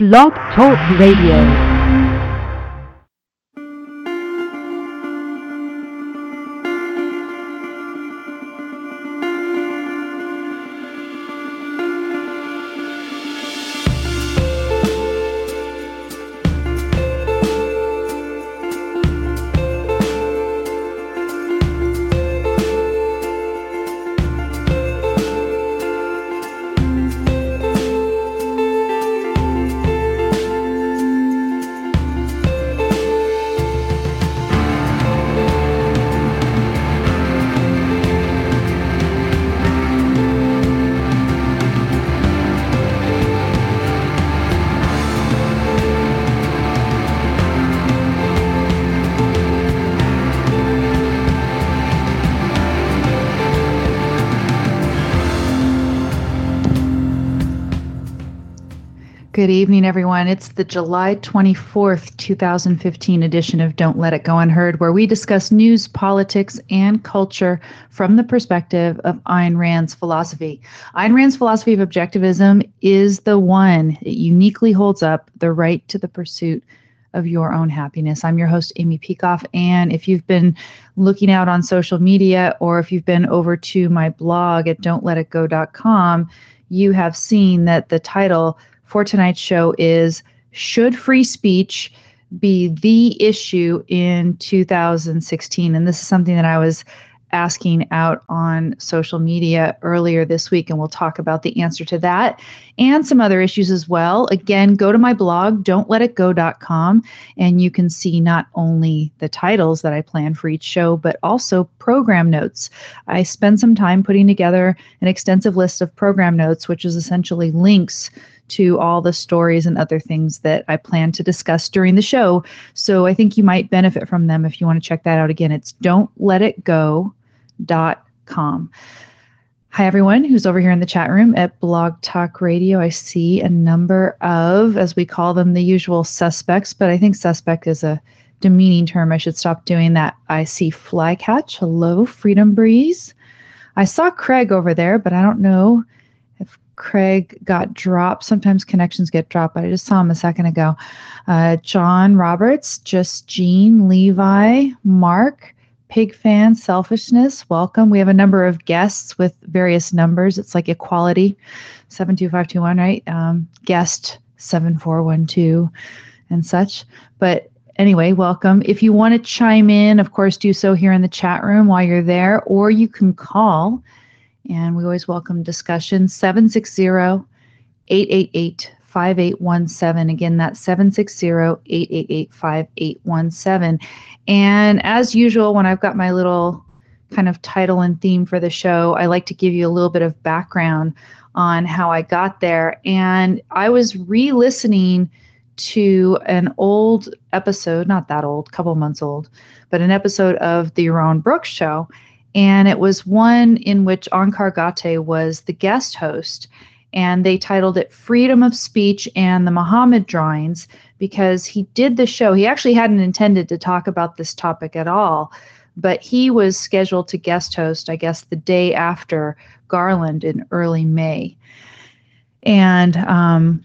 Blog Talk Radio. Good evening, everyone. It's the July 24th, 2015 edition of Don't Let It Go Unheard, where we discuss news, politics, and culture from the perspective of Ayn Rand's philosophy. Ayn Rand's philosophy of objectivism is the one that uniquely holds up the right to the pursuit of your own happiness. I'm your host, Amy Peikoff. And if you've been looking out on social media or if you've been over to my blog at don'tletitgo.com, you have seen that the title for tonight's show is Should Free Speech Be the Issue in 2016? And this is something that I was asking out on social media earlier this week, and we'll talk about the answer to that and some other issues as well. Again, go to my blog, don'tletitgo.com, and you can see not only the titles that I plan for each show, but also program notes. I spend some time putting together an extensive list of program notes, which is essentially links to all the stories and other things that I plan to discuss during the show. So I think you might benefit from them if you want to check that out again. It's don'tletitgo.com. Hi, everyone who's over here in the chat room at Blog Talk Radio. I see a number of, as we call them, the usual suspects, but I think suspect is a demeaning term. I should stop doing that. I see Flycatch. Hello, Freedom Breeze. I saw Craig over there, but I don't know Craig got dropped. Sometimes connections get dropped, but I just saw him a second ago. Uh, John Roberts, Just Jean, Levi, Mark, Pig Fan, Selfishness, welcome. We have a number of guests with various numbers. It's like equality, 72521, right? Um, guest 7412 and such. But anyway, welcome. If you want to chime in, of course, do so here in the chat room while you're there, or you can call and we always welcome discussion 760 888 5817. Again, that's 760 888 5817. And as usual, when I've got my little kind of title and theme for the show, I like to give you a little bit of background on how I got there. And I was re listening to an old episode, not that old, couple months old, but an episode of the Yaron Brooks show and it was one in which Onkar Ghate was the guest host. And they titled it Freedom of Speech and the Muhammad Drawings because he did the show. He actually hadn't intended to talk about this topic at all, but he was scheduled to guest host, I guess, the day after Garland in early May. And, um,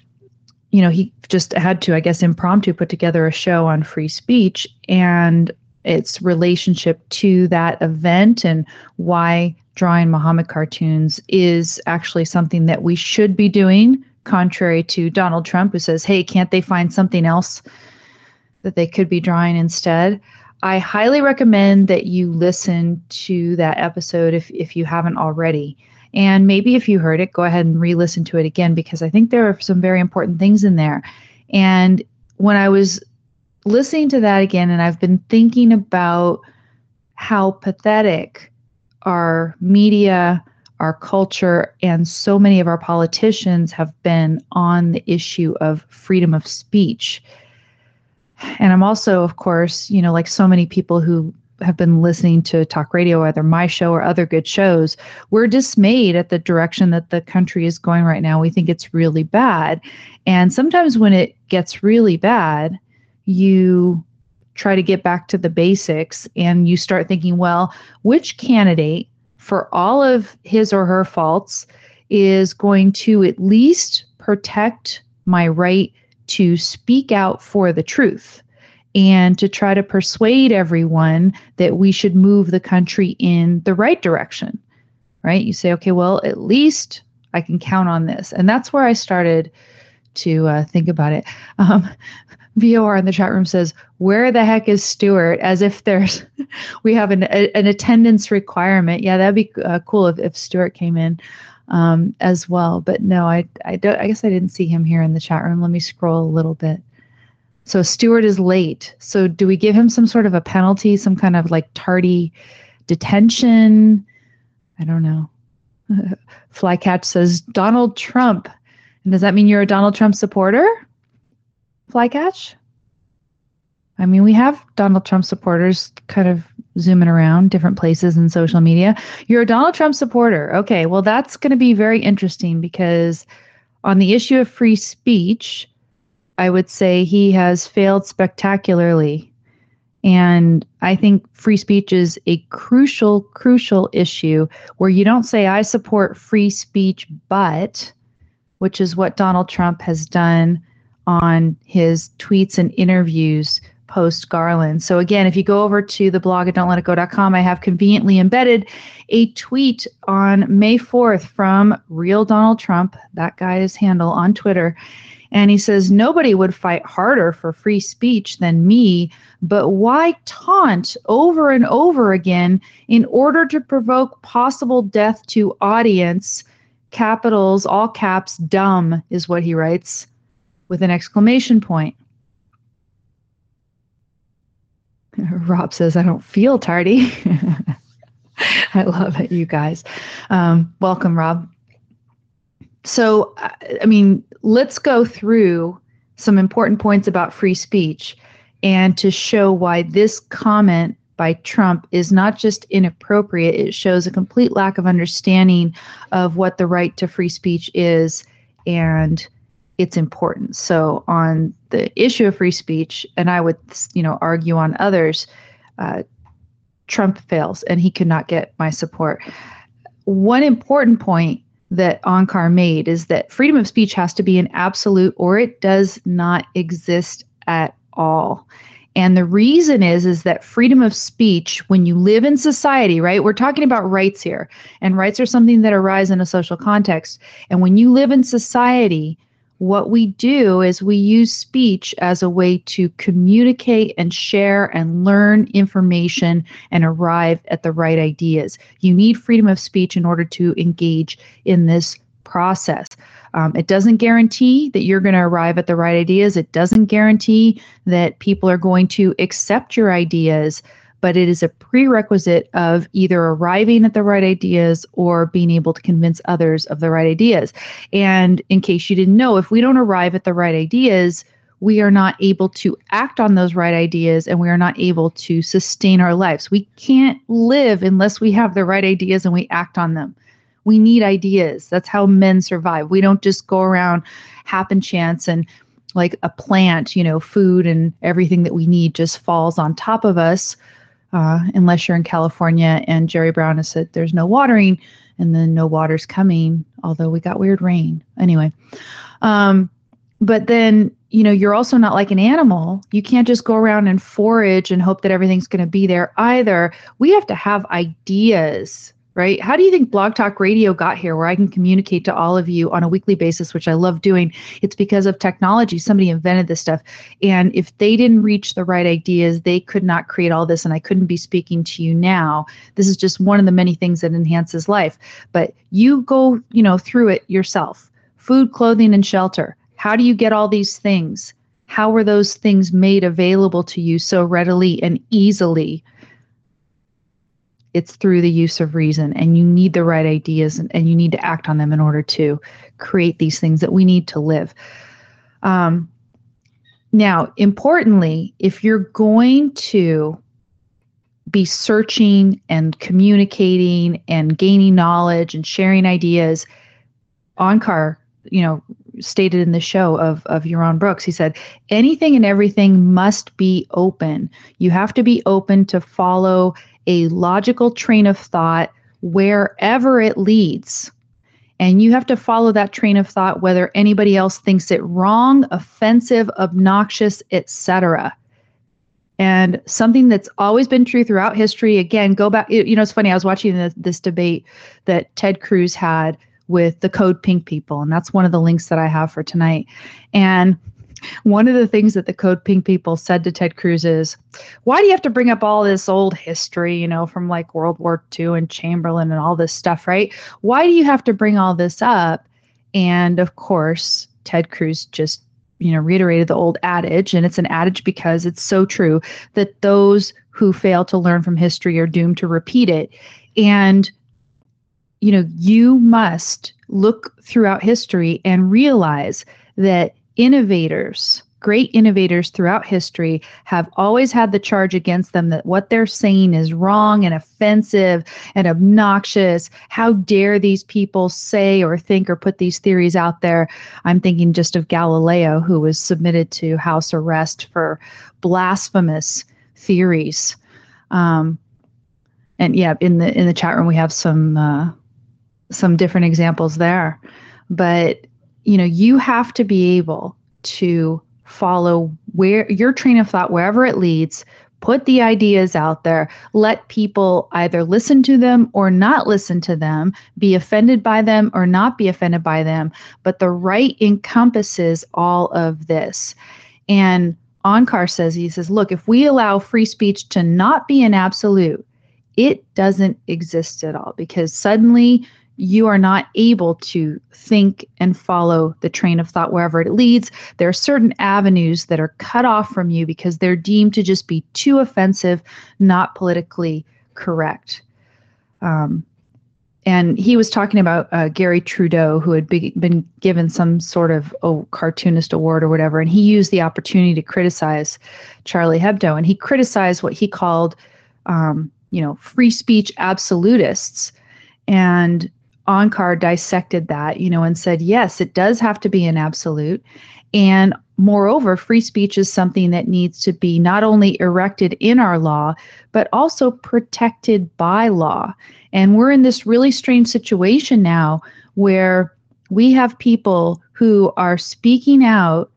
you know, he just had to, I guess, impromptu put together a show on free speech. And its relationship to that event and why drawing Muhammad cartoons is actually something that we should be doing, contrary to Donald Trump, who says, hey, can't they find something else that they could be drawing instead? I highly recommend that you listen to that episode if, if you haven't already. And maybe if you heard it, go ahead and re listen to it again because I think there are some very important things in there. And when I was listening to that again, and I've been thinking about how pathetic our media, our culture, and so many of our politicians have been on the issue of freedom of speech. And I'm also, of course, you know, like so many people who have been listening to talk radio, either my show or other good shows, we're dismayed at the direction that the country is going right now. We think it's really bad. And sometimes when it gets really bad, you try to get back to the basics and you start thinking, well, which candidate, for all of his or her faults, is going to at least protect my right to speak out for the truth and to try to persuade everyone that we should move the country in the right direction. Right? You say, okay, well, at least I can count on this. And that's where I started to uh, think about it. Um, VOR in the chat room says, "Where the heck is Stuart?" As if there's, we have an a, an attendance requirement. Yeah, that'd be uh, cool if if Stuart came in um, as well. But no, I I don't. I guess I didn't see him here in the chat room. Let me scroll a little bit. So Stuart is late. So do we give him some sort of a penalty, some kind of like tardy detention? I don't know. Flycatch says Donald Trump. And does that mean you're a Donald Trump supporter? Flycatch? I mean, we have Donald Trump supporters kind of zooming around different places in social media. You're a Donald Trump supporter. Okay, well, that's going to be very interesting because on the issue of free speech, I would say he has failed spectacularly. And I think free speech is a crucial, crucial issue where you don't say, I support free speech, but, which is what Donald Trump has done on his tweets and interviews post Garland. So again, if you go over to the blog at don'tletitgo.com, I have conveniently embedded a tweet on May 4th from real Donald Trump, that guy's handle on Twitter. And he says, Nobody would fight harder for free speech than me, but why taunt over and over again in order to provoke possible death to audience? Capitals, all caps, dumb is what he writes with an exclamation point. Rob says, I don't feel tardy. I love it, you guys. Um, welcome, Rob. So, I mean, let's go through some important points about free speech and to show why this comment by Trump is not just inappropriate, it shows a complete lack of understanding of what the right to free speech is and its importance. So on the issue of free speech, and I would, you know, argue on others, uh, Trump fails, and he could not get my support. One important point that Onkar made is that freedom of speech has to be an absolute, or it does not exist at all. And the reason is is that freedom of speech when you live in society, right? We're talking about rights here. And rights are something that arise in a social context. And when you live in society, what we do is we use speech as a way to communicate and share and learn information and arrive at the right ideas. You need freedom of speech in order to engage in this process. Um, it doesn't guarantee that you're going to arrive at the right ideas. It doesn't guarantee that people are going to accept your ideas but it is a prerequisite of either arriving at the right ideas or being able to convince others of the right ideas. And in case you didn't know, if we don't arrive at the right ideas, we are not able to act on those right ideas and we are not able to sustain our lives. We can't live unless we have the right ideas and we act on them. We need ideas. That's how men survive. We don't just go around happen chance and like a plant, you know, food and everything that we need just falls on top of us uh, unless you're in California and Jerry Brown has said there's no watering and then no water's coming, although we got weird rain. Anyway, um, but then, you know, you're also not like an animal. You can't just go around and forage and hope that everything's going to be there either. We have to have ideas right? How do you think Blog Talk Radio got here where I can communicate to all of you on a weekly basis, which I love doing? It's because of technology. Somebody invented this stuff. And if they didn't reach the right ideas, they could not create all this. And I couldn't be speaking to you now. This is just one of the many things that enhances life. But you go, you know, through it yourself. Food, clothing, and shelter. How do you get all these things? How were those things made available to you so readily and easily? It's through the use of reason and you need the right ideas and, and you need to act on them in order to create these things that we need to live um, now importantly if you're going to be searching and communicating and gaining knowledge and sharing ideas onkar you know stated in the show of of Yaron Brooks. He said anything and everything must be open. You have to be open to follow a logical train of thought wherever it leads. And you have to follow that train of thought whether anybody else thinks it wrong, offensive, obnoxious, etc. And something that's always been true throughout history, again, go back, you know, it's funny, I was watching this, this debate that Ted Cruz had with the Code Pink people, and that's one of the links that I have for tonight. And one of the things that the Code Pink people said to Ted Cruz is, why do you have to bring up all this old history, you know, from like World War II and Chamberlain and all this stuff, right? Why do you have to bring all this up? And of course, Ted Cruz just, you know, reiterated the old adage, and it's an adage because it's so true that those who fail to learn from history are doomed to repeat it. And, you know, you must look throughout history and realize that innovators, great innovators throughout history, have always had the charge against them that what they're saying is wrong and offensive and obnoxious. How dare these people say or think or put these theories out there? I'm thinking just of Galileo, who was submitted to house arrest for blasphemous theories. Um, and yeah, in the in the chat room we have some uh, some different examples there, but you know, you have to be able to follow where your train of thought wherever it leads put the ideas out there let people either listen to them or not listen to them be offended by them or not be offended by them. But the right encompasses all of this. And Onkar says he says look if we allow free speech to not be an absolute it doesn't exist at all because suddenly you are not able to think and follow the train of thought wherever it leads. There are certain avenues that are cut off from you because they're deemed to just be too offensive, not politically correct. Um, and he was talking about uh, Garry Trudeau, who had be, been given some sort of oh, cartoonist award or whatever, and he used the opportunity to criticize Charlie Hebdo, and he criticized what he called, um, you know, free speech absolutists. And Onkar dissected that, you know, and said, yes, it does have to be an absolute. And moreover, free speech is something that needs to be not only erected in our law, but also protected by law. And we're in this really strange situation now where we have people who are speaking out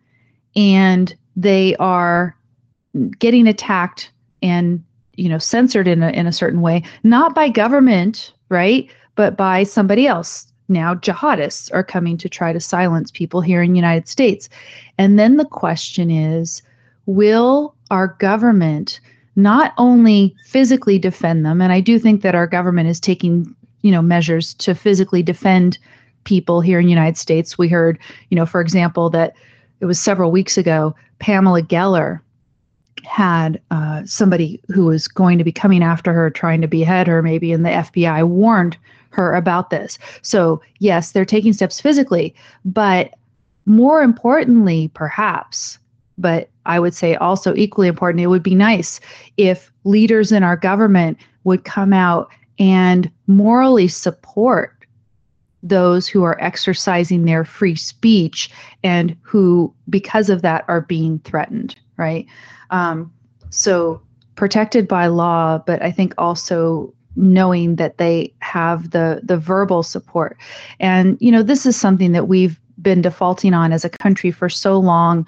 and they are getting attacked and you know censored in a, in a certain way not by government right but by somebody else. Now, jihadists are coming to try to silence people here in the United States. And then the question is will our government not only physically defend them, and I do think that our government is taking you know measures to physically defend people here in the United States. We heard, you know, for example, that it was several weeks ago, Pamela Geller had uh, somebody who was going to be coming after her, trying to behead her, maybe, and the FBI warned her about this. So, yes, they're taking steps physically, but more importantly, perhaps, but I would say also equally important, it would be nice if leaders in our government would come out and morally support those who are exercising their free speech and who, because of that, are being threatened, right? Um, so, protected by law, but I think also knowing that they have the the verbal support. And you know this is something that we've been defaulting on as a country for so long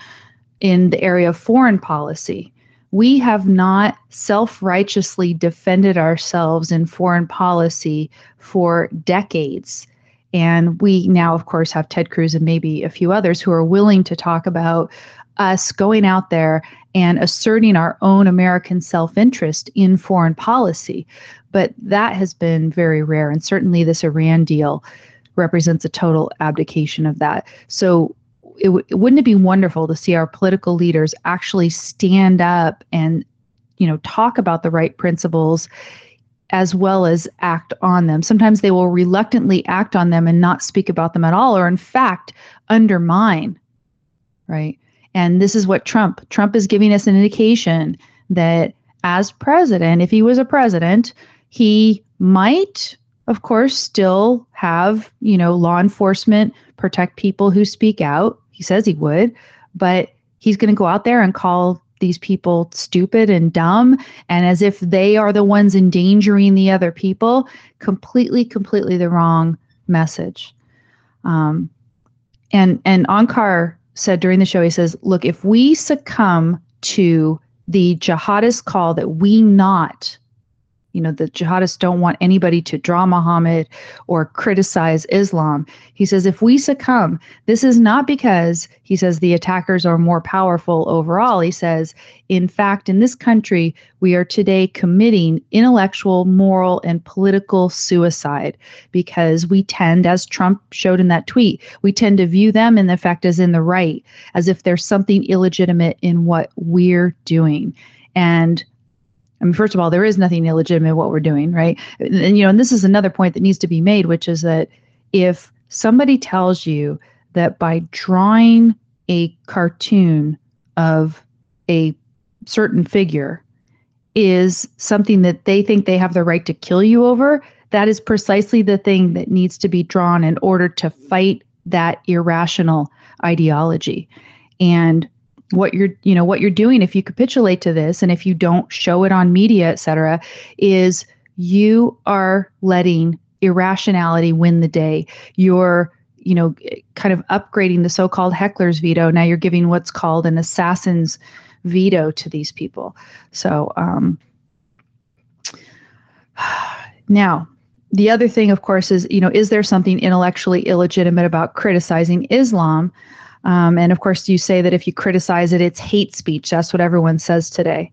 in the area of foreign policy. We have not self-righteously defended ourselves in foreign policy for decades. And we now of course have ted cruz and maybe a few others who are willing to talk about us going out there and asserting our own American self interest in foreign policy. But that has been very rare. And certainly this Iran deal represents a total abdication of that. So it, w- wouldn't it be wonderful to see our political leaders actually stand up and you know talk about the right principles as well as act on them. Sometimes they will reluctantly act on them and not speak about them at all, or in fact, undermine, right? And this is what Trump, Trump is giving us an indication that as president, if he was a president, he might, of course, still have, you know, law enforcement protect people who speak out. He says he would, but he's going to go out there and call these people stupid and dumb and as if they are the ones endangering the other people. Completely, completely the wrong message. Um, and and Onkar said during the show, he says, "Look, if we succumb to the jihadist call that we not you know, the jihadists don't want anybody to draw Muhammad or criticize Islam. He says, if we succumb, this is not because he says the attackers are more powerful overall. He says, in fact, in this country, we are today committing intellectual, moral, and political suicide because we tend, as Trump showed in that tweet, we tend to view them in effect as in the right, as if there's something illegitimate in what we're doing. And I mean, first of all, there is nothing illegitimate what we're doing, right? And you know, and this is another point that needs to be made, which is that if somebody tells you that by drawing a cartoon of a certain figure is something that they think they have the right to kill you over, that is precisely the thing that needs to be drawn in order to fight that irrational ideology. And what you're you know what you're doing if you capitulate to this and if you don't show it on media et cetera is you are letting irrationality win the day. You're you know kind of upgrading the so-called heckler's veto. Now you're giving what's called an assassin's veto to these people. So um now the other thing of course is you know is there something intellectually illegitimate about criticizing islam um, and of course, you say that if you criticize it, it's hate speech. That's what everyone says today.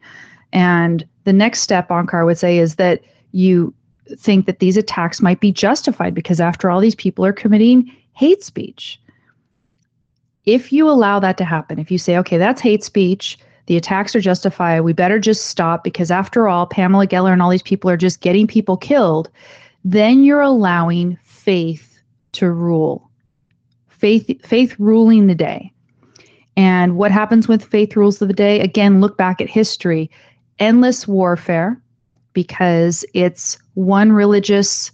And the next step, Onkar would say, is that you think that these attacks might be justified because, after all, these people are committing hate speech. If you allow that to happen, if you say, okay, that's hate speech, the attacks are justified, we better just stop because, after all, Pamela Geller and all these people are just getting people killed, then you're allowing faith to rule faith faith ruling the day. And what happens with faith rules of the day? Again, look back at history. Endless warfare because it's one religious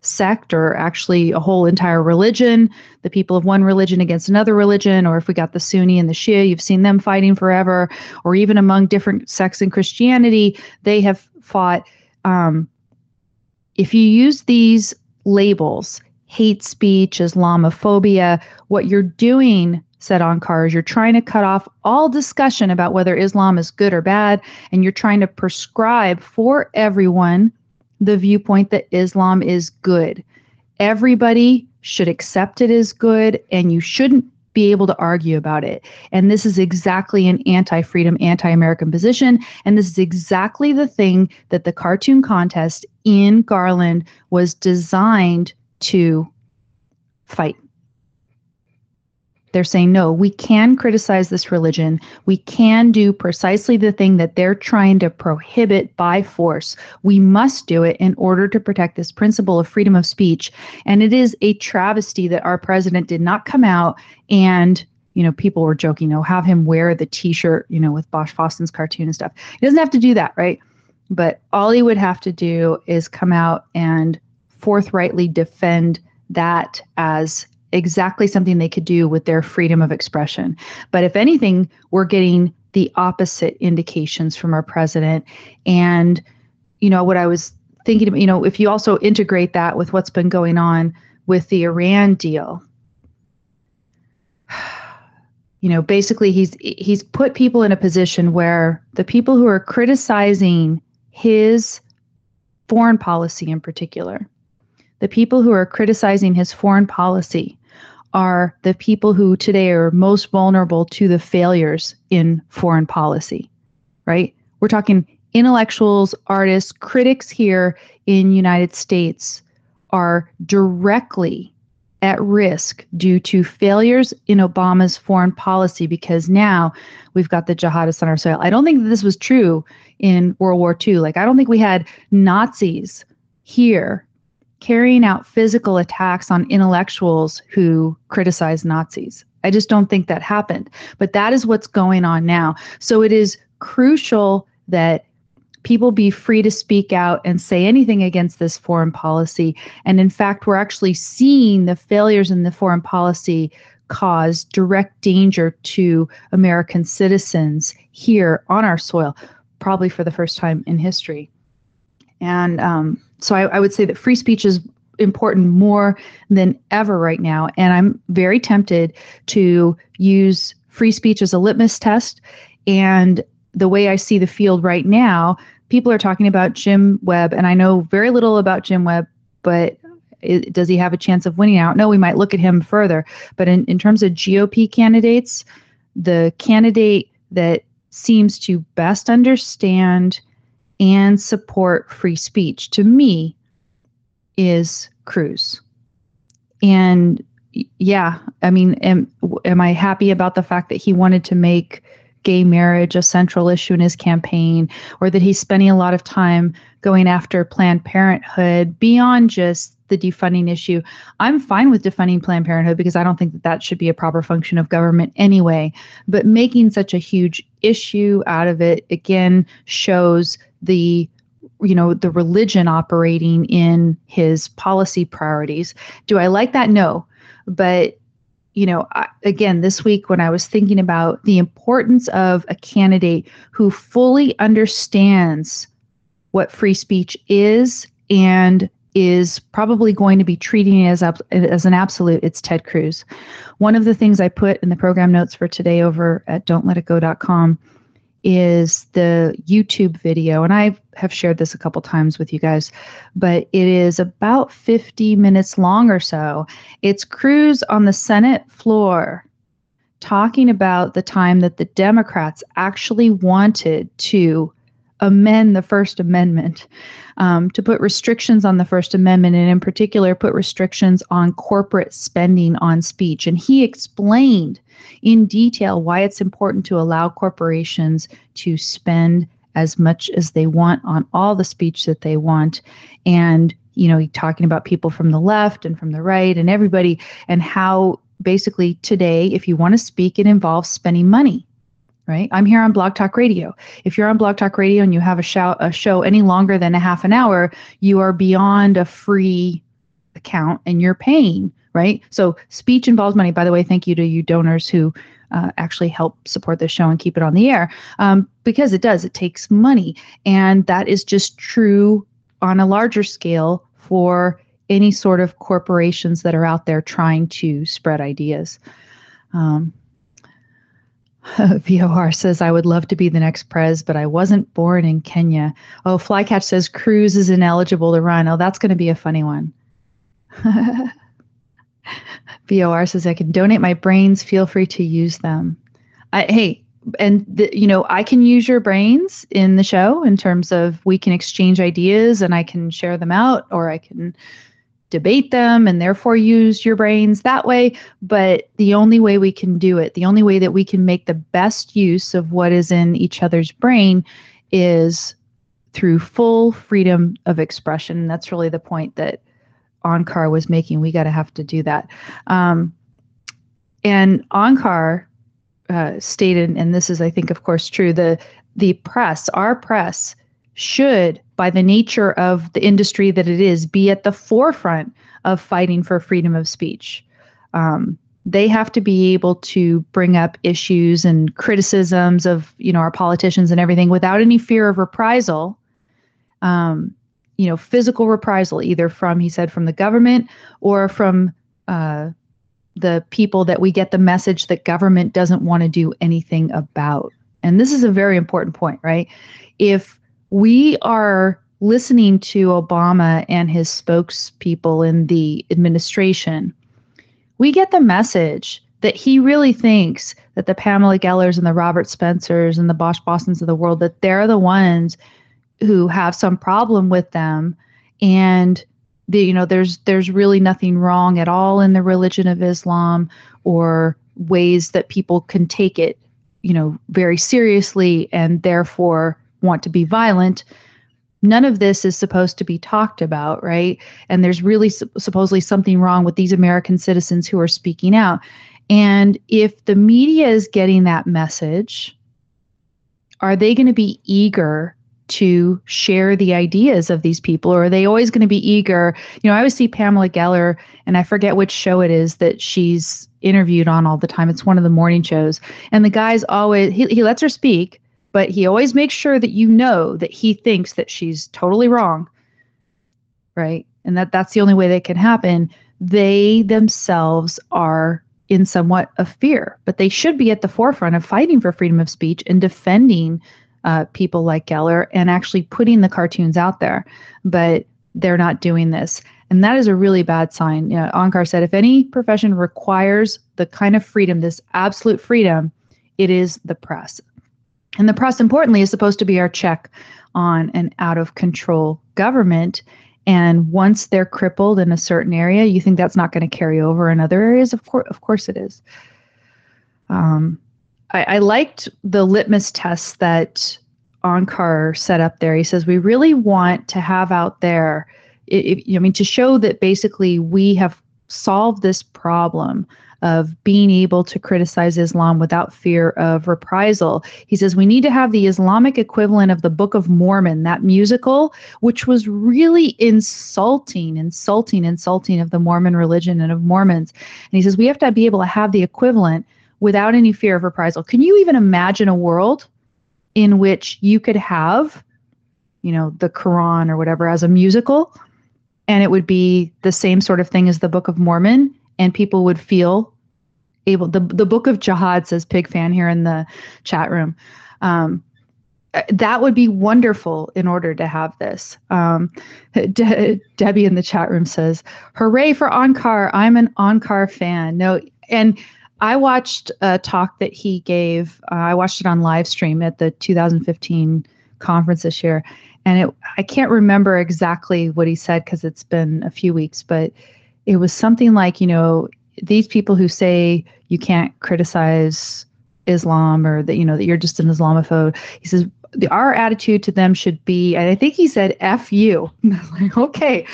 sect or actually a whole entire religion, the people of one religion against another religion, or if we got the Sunni and the Shia, you've seen them fighting forever, or even among different sects in Christianity, they have fought. Um, if you use these labels, hate speech, Islamophobia. What you're doing, said Onkar, is you're trying to cut off all discussion about whether Islam is good or bad, and you're trying to prescribe for everyone the viewpoint that Islam is good. Everybody should accept it as good, and you shouldn't be able to argue about it. And this is exactly an anti freedom, anti American position. And this is exactly the thing that the cartoon contest in Garland was designed to fight. They're saying, no, we can criticize this religion. We can do precisely the thing that they're trying to prohibit by force. We must do it in order to protect this principle of freedom of speech. And it is a travesty that our president did not come out and you know, people were joking, know, have him wear the t-shirt, you know, with Bosch Fawstin's cartoon and stuff. He doesn't have to do that, right? But all he would have to do is come out and forthrightly defend that as exactly something they could do with their freedom of expression. But if anything, we're getting the opposite indications from our president. And, you know, what I was thinking, you know, if you also integrate that with what's been going on with the Iran deal, you know, basically he's he's put people in a position where the people who are criticizing his foreign policy in particular the people who are criticizing his foreign policy are the people who today are most vulnerable to the failures in foreign policy, right? We're talking intellectuals, artists, critics here in United States are directly at risk due to failures in Obama's foreign policy because now we've got the jihadists on our soil. I don't think that this was true in World War II. Like I don't think we had Nazis here carrying out physical attacks on intellectuals who criticize Nazis. I just don't think that happened. But that is what's going on now. So it is crucial that people be free to speak out and say anything against this foreign policy. And in fact, we're actually seeing the failures in the foreign policy cause direct danger to American citizens here on our soil, probably for the first time in history. And um, so I, I would say that free speech is important more than ever right now. And I'm very tempted to use free speech as a litmus test. And the way I see the field right now, people are talking about Jim Webb, and I know very little about Jim Webb, but does he have a chance of winning out? No, we might look at him further. But in, in terms of GOP candidates, the candidate that seems to best understand and support free speech to me is Cruz. And yeah, I mean, am, am I happy about the fact that he wanted to make gay marriage a central issue in his campaign or that he's spending a lot of time going after Planned Parenthood beyond just the defunding issue. I'm fine with defunding Planned Parenthood because I don't think that that should be a proper function of government anyway. But making such a huge issue out of it again shows the you know the religion operating in his policy priorities. Do i like that? No. But you know I, again this week when i was thinking about the importance of a candidate who fully understands what free speech is and is probably going to be treating it as, as an absolute it's ted cruz. One of the things i put in the program notes for today over at don'tletitgo.com is the YouTube video, and I have shared this a couple times with you guys, but it is about 50 minutes long or so. It's Cruz on the Senate floor talking about the time that the Democrats actually wanted to amend the First Amendment, um, to put restrictions on the First Amendment, and in particular, put restrictions on corporate spending on speech. And he explained in detail why it's important to allow corporations to spend as much as they want on all the speech that they want. And, you know, talking about people from the left and from the right and everybody, and how basically today, if you want to speak, it involves spending money right? I'm here on Blog Talk Radio. If you're on Blog Talk Radio and you have a show, a show any longer than a half an hour, you are beyond a free account and you're paying right? So speech involves money. By the way, thank you to you donors who uh, actually help support the show and keep it on the air um, because it does. It takes money, and that is just true on a larger scale for any sort of corporations that are out there trying to spread ideas. Um, VOR says, I would love to be the next prez, but I wasn't born in Kenya. Oh, Flycatch says Cruz is ineligible to run. Oh, that's going to be a funny one. VOR says I can donate my brains. Feel free to use them. I, hey, and the, you know I can use your brains in the show in terms of we can exchange ideas and I can share them out, or I can debate them and therefore use your brains that way. But the only way we can do it, the only way that we can make the best use of what is in each other's brain is through full freedom of expression. And that's really the point that Onkar was making. We got to have to do that. Um, and Onkar uh, stated, and this is, I think, of course, true. The the press, our press, should, by the nature of the industry that it is, be at the forefront of fighting for freedom of speech. Um, they have to be able to bring up issues and criticisms of you know our politicians and everything without any fear of reprisal um, you know, physical reprisal, either from, he said, from the government or from uh, the people that we get the message that government doesn't want to do anything about. And this is a very important point, right? If we are listening to Obama and his spokespeople in the administration, we get the message that he really thinks that the Pamela Gellers and the Robert Spencers and the Bosch Fawstins of the world, that they're the ones who have some problem with them. And the, you know there's there's really nothing wrong at all in the religion of Islam or ways that people can take it you know very seriously. And therefore want to be violent none of this is supposed to be talked about right? And there's really su- supposedly something wrong with these american citizens who are speaking out. And if the media is getting that message are they going to be eager to share the ideas of these people or are they always going to be eager? You know i always see pamela geller and i forget which show it is that she's interviewed on all the time. It's one of the morning shows. And the guy's always he, he lets her speak but he always makes sure that you know that he thinks that she's totally wrong right and that that's the only way that can happen, they themselves are in somewhat of fear, but they should be at the forefront of fighting for freedom of speech and defending uh, people like Geller and actually putting the cartoons out there. But they're not doing this. And that is a really bad sign. You know, Onkar said if any profession requires the kind of freedom, this absolute freedom, it is the press. And the press, importantly, is supposed to be our check on an out of control government. And once they're crippled in a certain area, you think that's not going to carry over in other areas? Of course, of course it is. Um, I, I liked the litmus test that Onkar set up there. He says we really want to have out there, it, it, I mean, to show that basically we have solved this problem of being able to criticize Islam without fear of reprisal. He says we need to have the Islamic equivalent of the Book of Mormon, that musical, which was really insulting, insulting, insulting of the Mormon religion and of Mormons. And he says we have to be able to have the equivalent without any fear of reprisal. Can you even imagine a world in which you could have, you know, the Quran or whatever as a musical? And it would be the same sort of thing as the Book of Mormon, and people would feel able. The the Book of Jihad says Pig fan here in the chat room. Um, that would be wonderful in order to have this. Um, De- Debbie in the chat room says, "Hooray for Onkar! I'm an Onkar fan." No, and I watched a talk that he gave. Uh, I watched it on live stream at the 2015 conference this year, and it, I can't remember exactly what he said because it's been a few weeks, but it was something like, you know, these people who say you can't criticize Islam or that you know that you're just an Islamophobe. He says the, our attitude to them should be, and I think he said "f you." like, okay,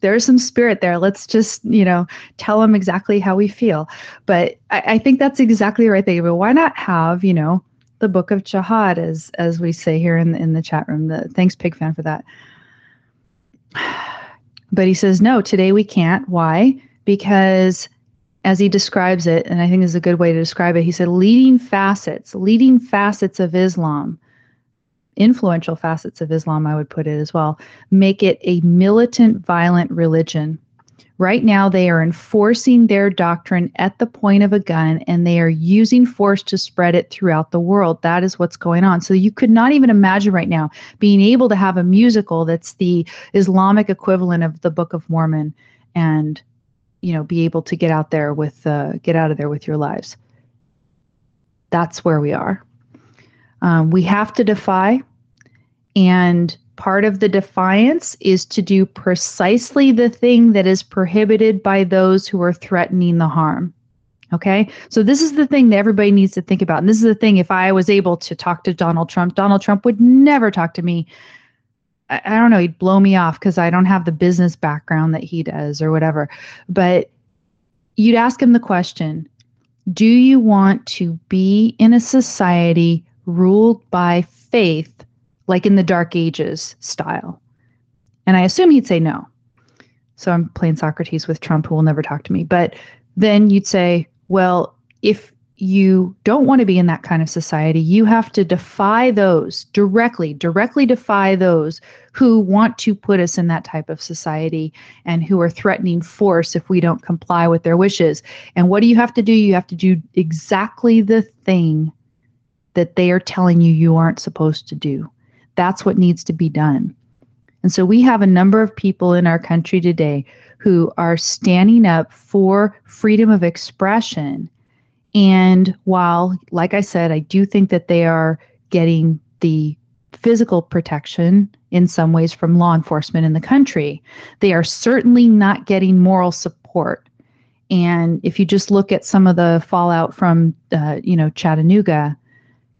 there's some spirit there. Let's just, you know, tell them exactly how we feel. But I, I think that's exactly the right thing. But why not have, you know, the book of jihad as as we say here in the, in the chat room. The, thanks, Pig fan, for that. But he says no. Today we can't. Why? Because as he describes it, and I think is a good way to describe it, he said leading facets, leading facets of Islam influential facets of Islam, I would put it as well, make it a militant, violent religion. Right now, they are enforcing their doctrine at the point of a gun and they are using force to spread it throughout the world. That is what's going on. So, you could not even imagine right now being able to have a musical that's the Islamic equivalent of the Book of Mormon and you know be able to get out there with uh, get out of there with your lives that's where we are um, we have to defy, and part of the defiance is to do precisely the thing that is prohibited by those who are threatening the harm. Okay. So this is the thing that everybody needs to think about. And this is the thing if I was able to talk to Donald Trump, Donald Trump would never talk to me. I, I don't know, he'd blow me off because I don't have the business background that he does or whatever. But you'd ask him the question Do you want to be in a society ruled by faith, like in the Dark Ages style? And I assume he'd say no. So I'm playing Socrates with Trump, who will never talk to me. But then you'd say, well, if you don't want to be in that kind of society, you have to defy those directly, directly defy those who want to put us in that type of society and who are threatening force if we don't comply with their wishes. And what do you have to do? You have to do exactly the thing that they are telling you you aren't supposed to do. That's what needs to be done. And so we have a number of people in our country today who are standing up for freedom of expression. And while, like I said, I do think that they are getting the physical protection in some ways from law enforcement in the country, they are certainly not getting moral support. And if you just look at some of the fallout from, uh, you know, Chattanooga,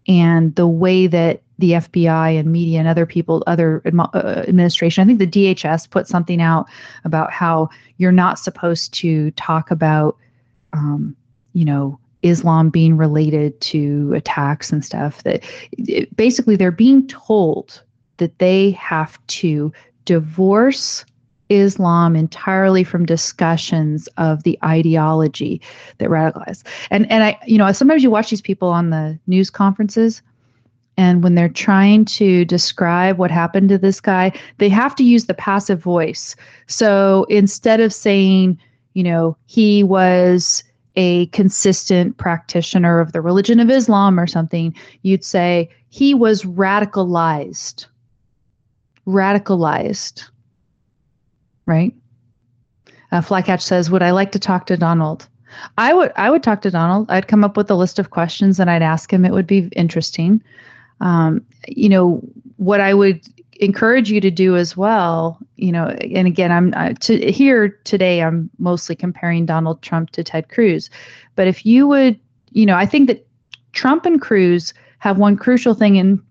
and the way that the FBI and media and other people, other uh, administration, I think the DHS put something out about how you're not supposed to talk about, um, you know, Islam being related to attacks and stuff. That it, basically they're being told that they have to divorce Islam entirely from discussions of the ideology that radicalized. And and I, you know, sometimes you watch these people on the news conferences, And when they're trying to describe what happened to this guy, they have to use the passive voice. So instead of saying, you know, he was a consistent practitioner of the religion of Islam or something, you'd say he was radicalized. Radicalized. Right? Uh, Flycatch says, "Would I like to talk to Donald?" I would. I would talk to Donald. I'd come up with a list of questions and I'd ask him. It would be interesting. Um, you know what I would encourage you to do as well. You know, and again, I'm uh, to here today. I'm mostly comparing Donald Trump to Ted Cruz, but if you would, you know, I think that Trump and Cruz have one crucial thing in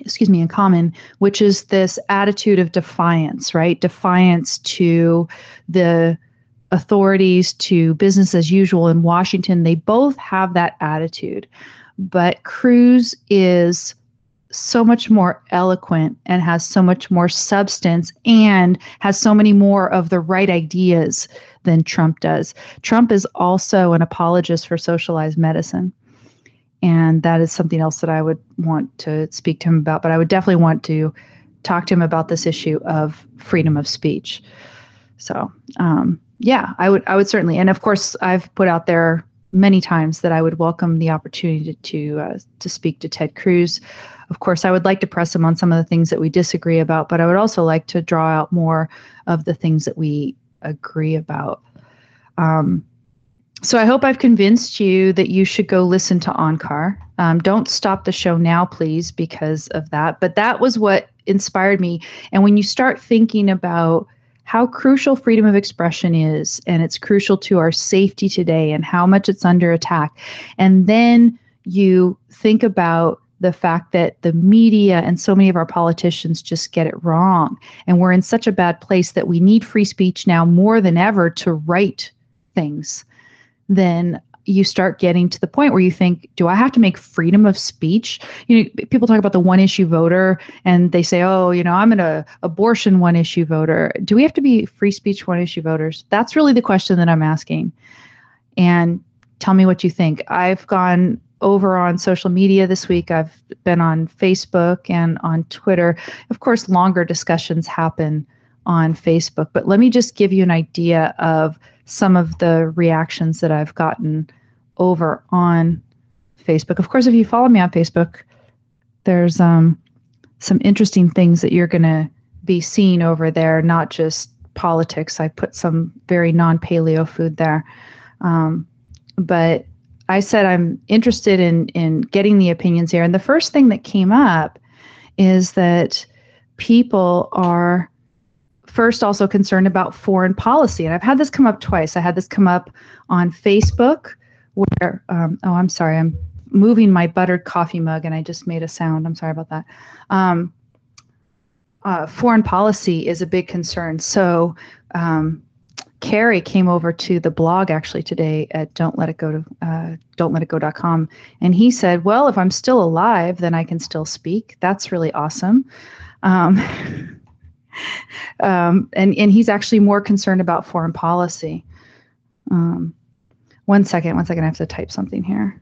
excuse me in common which is this attitude of defiance right defiance to the authorities to business as usual in Washington they both have that attitude but Cruz is so much more eloquent and has so much more substance and has so many more of the right ideas than Trump does. Trump is also an apologist for socialized medicine. And that is something else that I would want to speak to him about. But I would definitely want to talk to him about this issue of freedom of speech. So, um, yeah, I would, I would certainly. And of course, I've put out there many times that I would welcome the opportunity to to, uh, to speak to Ted Cruz. Of course, I would like to press him on some of the things that we disagree about, but I would also like to draw out more of the things that we agree about. Um, so I hope I've convinced you that you should go listen to Onkar. Um, don't stop the show now, please, because of that. But that was what inspired me. And when you start thinking about how crucial freedom of expression is, and it's crucial to our safety today, and how much it's under attack, and then you think about the fact that the media and so many of our politicians just get it wrong. And we're in such a bad place that we need free speech now more than ever to write things then you start getting to the point where you think, do I have to make freedom of speech? You know, people talk about the one issue voter and they say, oh, you know, I'm an abortion one issue voter. Do we have to be free speech one issue voters? That's really the question that I'm asking. And tell me what you think. I've gone over on social media this week. I've been on Facebook and on Twitter. Of course, longer discussions happen on Facebook, but let me just give you an idea of some of the reactions that I've gotten over on Facebook. Of course, if you follow me on Facebook, there's um, some interesting things that you're going to be seeing over there, not just politics. I put some very non paleo food there. Um, but I said I'm interested in, in getting the opinions here. And the first thing that came up is that people are first also concerned about foreign policy. And I've had this come up twice. I had this come up on Facebook where, um, oh, I'm sorry, I'm moving my buttered coffee mug and I just made a sound. I'm sorry about that. Um, uh, foreign policy is a big concern. So, um, Carrie came over to the blog actually today at don't let it go to uh, don't let it go.com and he said well if i'm still alive then i can still speak that's really awesome um, um, and and he's actually more concerned about foreign policy. Um, one second, one second. I have to type something here.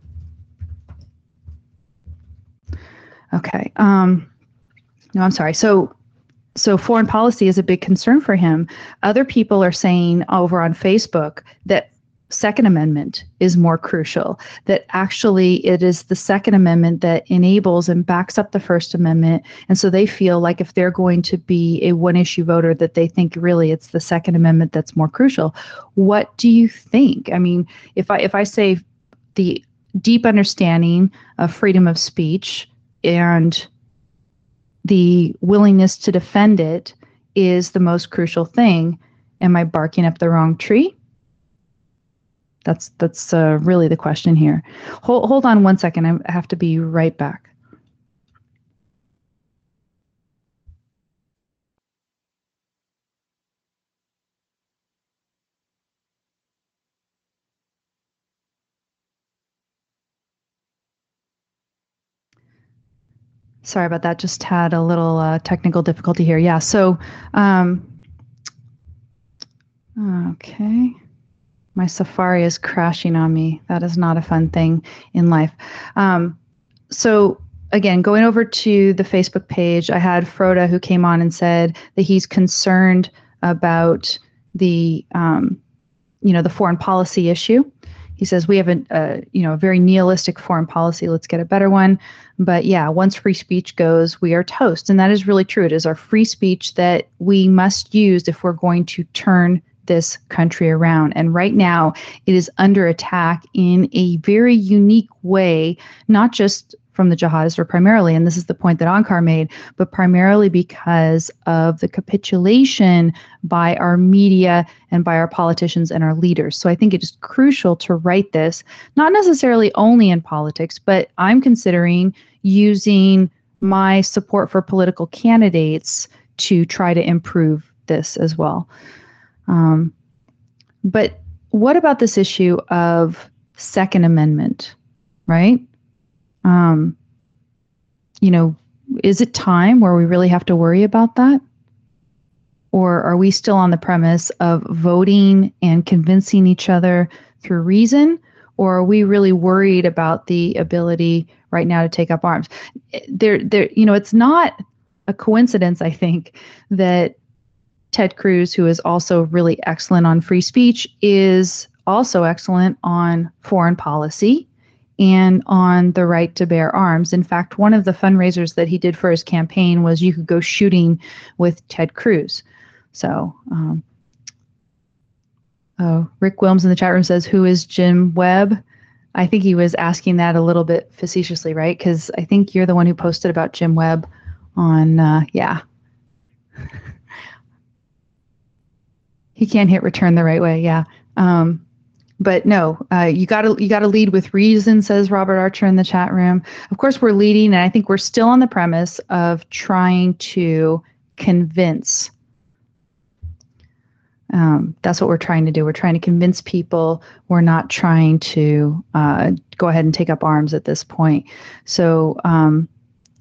Okay. Um, no, I'm sorry. So so foreign policy is a big concern for him. Other people are saying over on Facebook that Second Amendment is more crucial, that actually it is the Second Amendment that enables and backs up the First Amendment. And so they feel like if they're going to be a one issue voter, that they think really it's the Second Amendment that's more crucial. What do you think? I mean, if I if I say the deep understanding of freedom of speech and the willingness to defend it is the most crucial thing, am I barking up the wrong tree? That's that's uh, really the question here. Hold hold on one second. I have to be right back. Sorry about that. Just had a little uh, technical difficulty here. Yeah. So, um, okay my Safari is crashing on me. That is not a fun thing in life. Um, so again, going over to the Facebook page, I had Froda who came on and said that he's concerned about the, um, you know, the foreign policy issue. He says we have a, a, you know, a very nihilistic foreign policy. Let's get a better one. But yeah, once free speech goes, we are toast, and that is really true. It is our free speech that we must use if we're going to turn this country around. And right now, it is under attack in a very unique way, not just from the jihadists or primarily, and this is the point that Onkar made, but primarily because of the capitulation by our media and by our politicians and our leaders. So I think it is crucial to write this, not necessarily only in politics, but I'm considering using my support for political candidates to try to improve this as well. Um, but what about this issue of Second Amendment, right? Um, you know, is it time where we really have to worry about that? Or are we still on the premise of voting and convincing each other through reason? Or are we really worried about the ability right now to take up arms? There, there, you know, it's not a coincidence, I think, that Ted Cruz, who is also really excellent on free speech, is also excellent on foreign policy and on the right to bear arms. In fact, one of the fundraisers that he did for his campaign was you could go shooting with Ted Cruz. So, um, oh, Rick Williams in the chat room says, Who is Jim Webb? I think he was asking that a little bit facetiously, right? Because I think you're the one who posted about Jim Webb on, uh, yeah. he can't hit return the right way, yeah. Um, but no, uh, you got to you got to lead with reason, says Robert Archer in the chat room. Of course, we're leading, and I think we're still on the premise of trying to convince. Um, that's what we're trying to do. We're trying to convince people. We're not trying to uh, go ahead and take up arms at this point. So, um,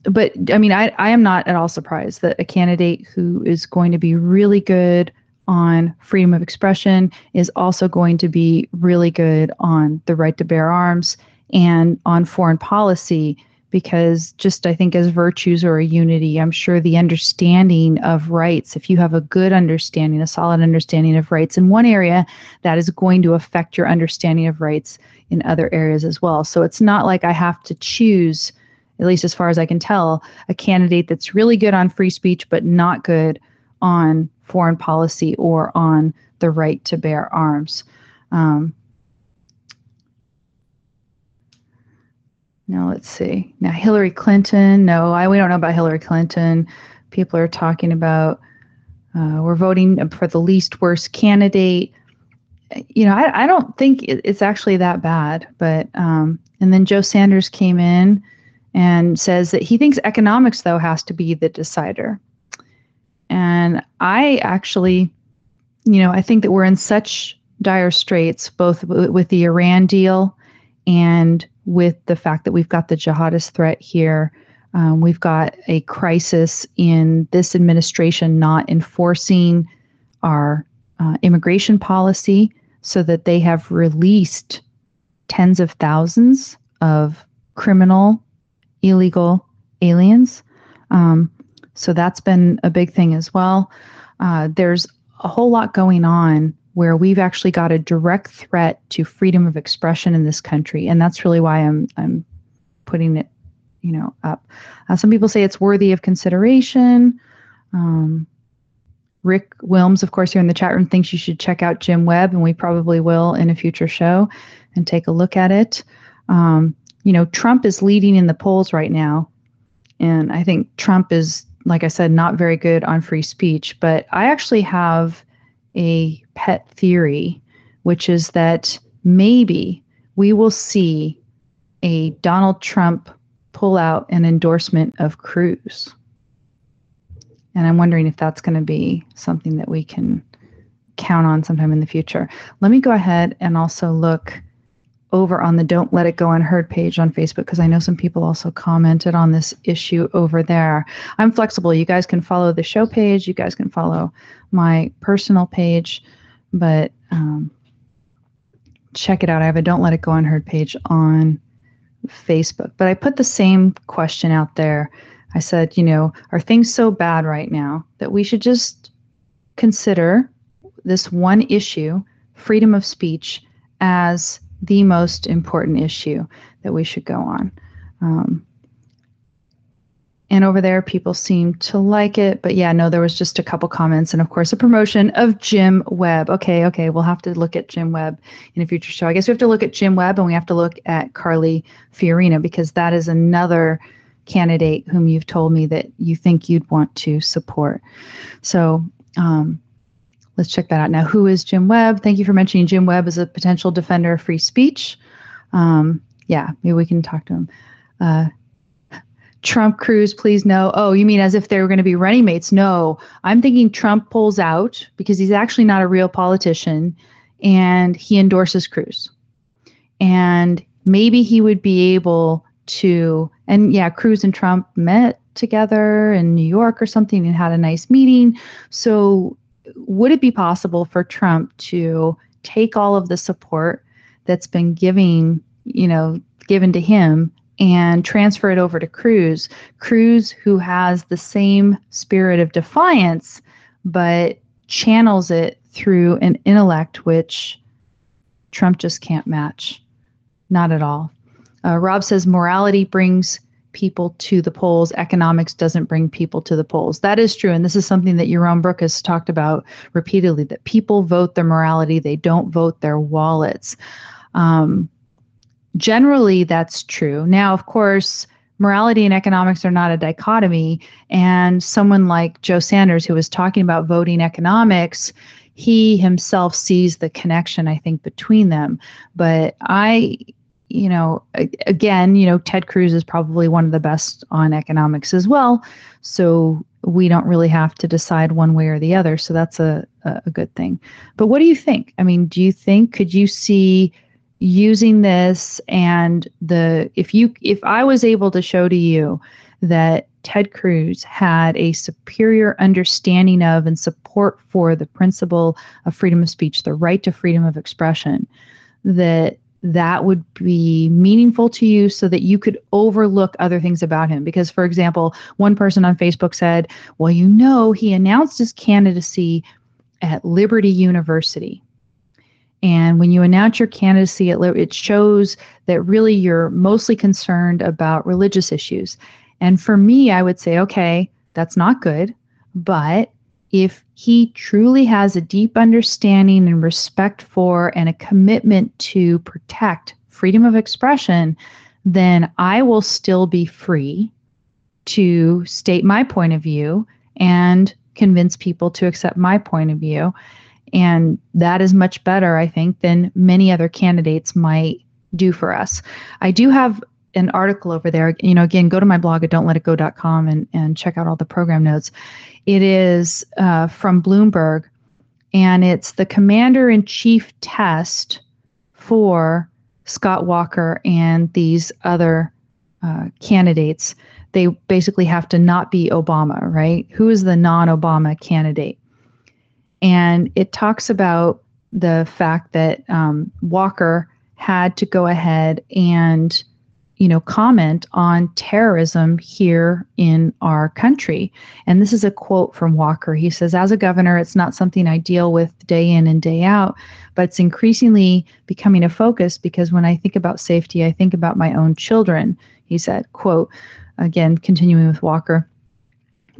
but I mean, I, I am not at all surprised that a candidate who is going to be really good on freedom of expression is also going to be really good on the right to bear arms and on foreign policy because just I think as virtues or a unity, I'm sure the understanding of rights, if you have a good understanding, a solid understanding of rights in one area, that is going to affect your understanding of rights in other areas as well. So it's not like I have to choose, at least as far as I can tell, a candidate that's really good on free speech but not good on foreign policy or on the right to bear arms. Um, now let's see. Now Hillary Clinton. No, I we don't know about Hillary Clinton. People are talking about uh, we're voting for the least worst candidate. You know, I, I don't think it's actually that bad. But um, and then Joe Sanders came in and says that he thinks economics though has to be the decider. And I actually, you know, I think that we're in such dire straits, both with the Iran deal and with the fact that we've got the jihadist threat here. Um, we've got a crisis in this administration not enforcing our uh, immigration policy so that they have released tens of thousands of criminal, illegal aliens. Um, so that's been a big thing as well. Uh, there's a whole lot going on where we've actually got a direct threat to freedom of expression in this country, and that's really why I'm I'm putting it, you know, up. Uh, some people say it's worthy of consideration. Um, Rick Wilms, of course, here in the chat room, thinks you should check out Jim Webb, and we probably will in a future show and take a look at it. Um, you know, Trump is leading in the polls right now, and I think Trump is like I said, not very good on free speech. But I actually have a pet theory, which is that maybe we will see a Donald Trump pull out an endorsement of Cruz. And I'm wondering if that's going to be something that we can count on sometime in the future. Let me go ahead and also look over on the Don't Let It Go Unheard page on Facebook because I know some people also commented on this issue over there. I'm flexible. You guys can follow the show page, you guys can follow my personal page, but um, check it out. I have a Don't Let It Go Unheard page on Facebook. But I put the same question out there. I said, you know, are things so bad right now that we should just consider this one issue, freedom of speech, as the most important issue that we should go on? Um, and over there, people seem to like it. But yeah, no, there was just a couple comments. And of course, a promotion of Jim Webb. Okay, okay, we'll have to look at Jim Webb in a future show. I guess we have to look at Jim Webb and we have to look at Carly Fiorina because that is another candidate whom you've told me that you think you'd want to support. So, um, let's check that out. Now, who is Jim Webb? Thank you for mentioning Jim Webb as a potential defender of free speech. Um, yeah, maybe we can talk to him. Uh, Trump, Cruz, please no. Oh, you mean as if they were going to be running mates? No, I'm thinking Trump pulls out because he's actually not a real politician and he endorses Cruz. And maybe he would be able to, and yeah, Cruz and Trump met together in New York or something and had a nice meeting. So, would it be possible for Trump to take all of the support that's been giving, you know, given to him and transfer it over to Cruz. Cruz, who has the same spirit of defiance, but channels it through an intellect which Trump just can't match. Not at all. Uh, Rob says morality brings people to the polls. Economics doesn't bring people to the polls. That is true. And this is something that Yaron Brook has talked about repeatedly that people vote their morality, they don't vote their wallets. Um, generally that's true. Now, of course, morality and economics are not a dichotomy. And someone like Joe Sanders, who was talking about voting economics, he himself sees the connection, I think, between them. But I, you know, again, you know, Ted Cruz is probably one of the best on economics as well. So we don't really have to decide one way or the other. So that's a, a good thing. But what do you think? I mean, do you think, could you see using this and the if you if I was able to show to you that Ted Cruz had a superior understanding of and support for the principle of freedom of speech, the right to freedom of expression, that that would be meaningful to you so that you could overlook other things about him. Because, for example, one person on Facebook said, Well, you know, he announced his candidacy at Liberty University. And when you announce your candidacy, it, it shows that really you're mostly concerned about religious issues. And for me, I would say, okay, that's not good. But if he truly has a deep understanding and respect for and a commitment to protect freedom of expression, then I will still be free to state my point of view and convince people to accept my point of view. And that is much better, I think, than many other candidates might do for us. I do have an article over there. You know, again, go to my blog at don'tletitgo.com and, and check out all the program notes. It is uh, from Bloomberg, and it's the commander in chief test for Scott Walker and these other uh, candidates. They basically have to not be Obama, right? Who is the non Obama candidate? And it talks about the fact that um, Walker had to go ahead and you know comment on terrorism here in our country. And this is a quote from walker. He says as a governor it's not something i deal with day in and day out but it's increasingly becoming a focus because when i think about safety i think about my own children he said quote again continuing with walker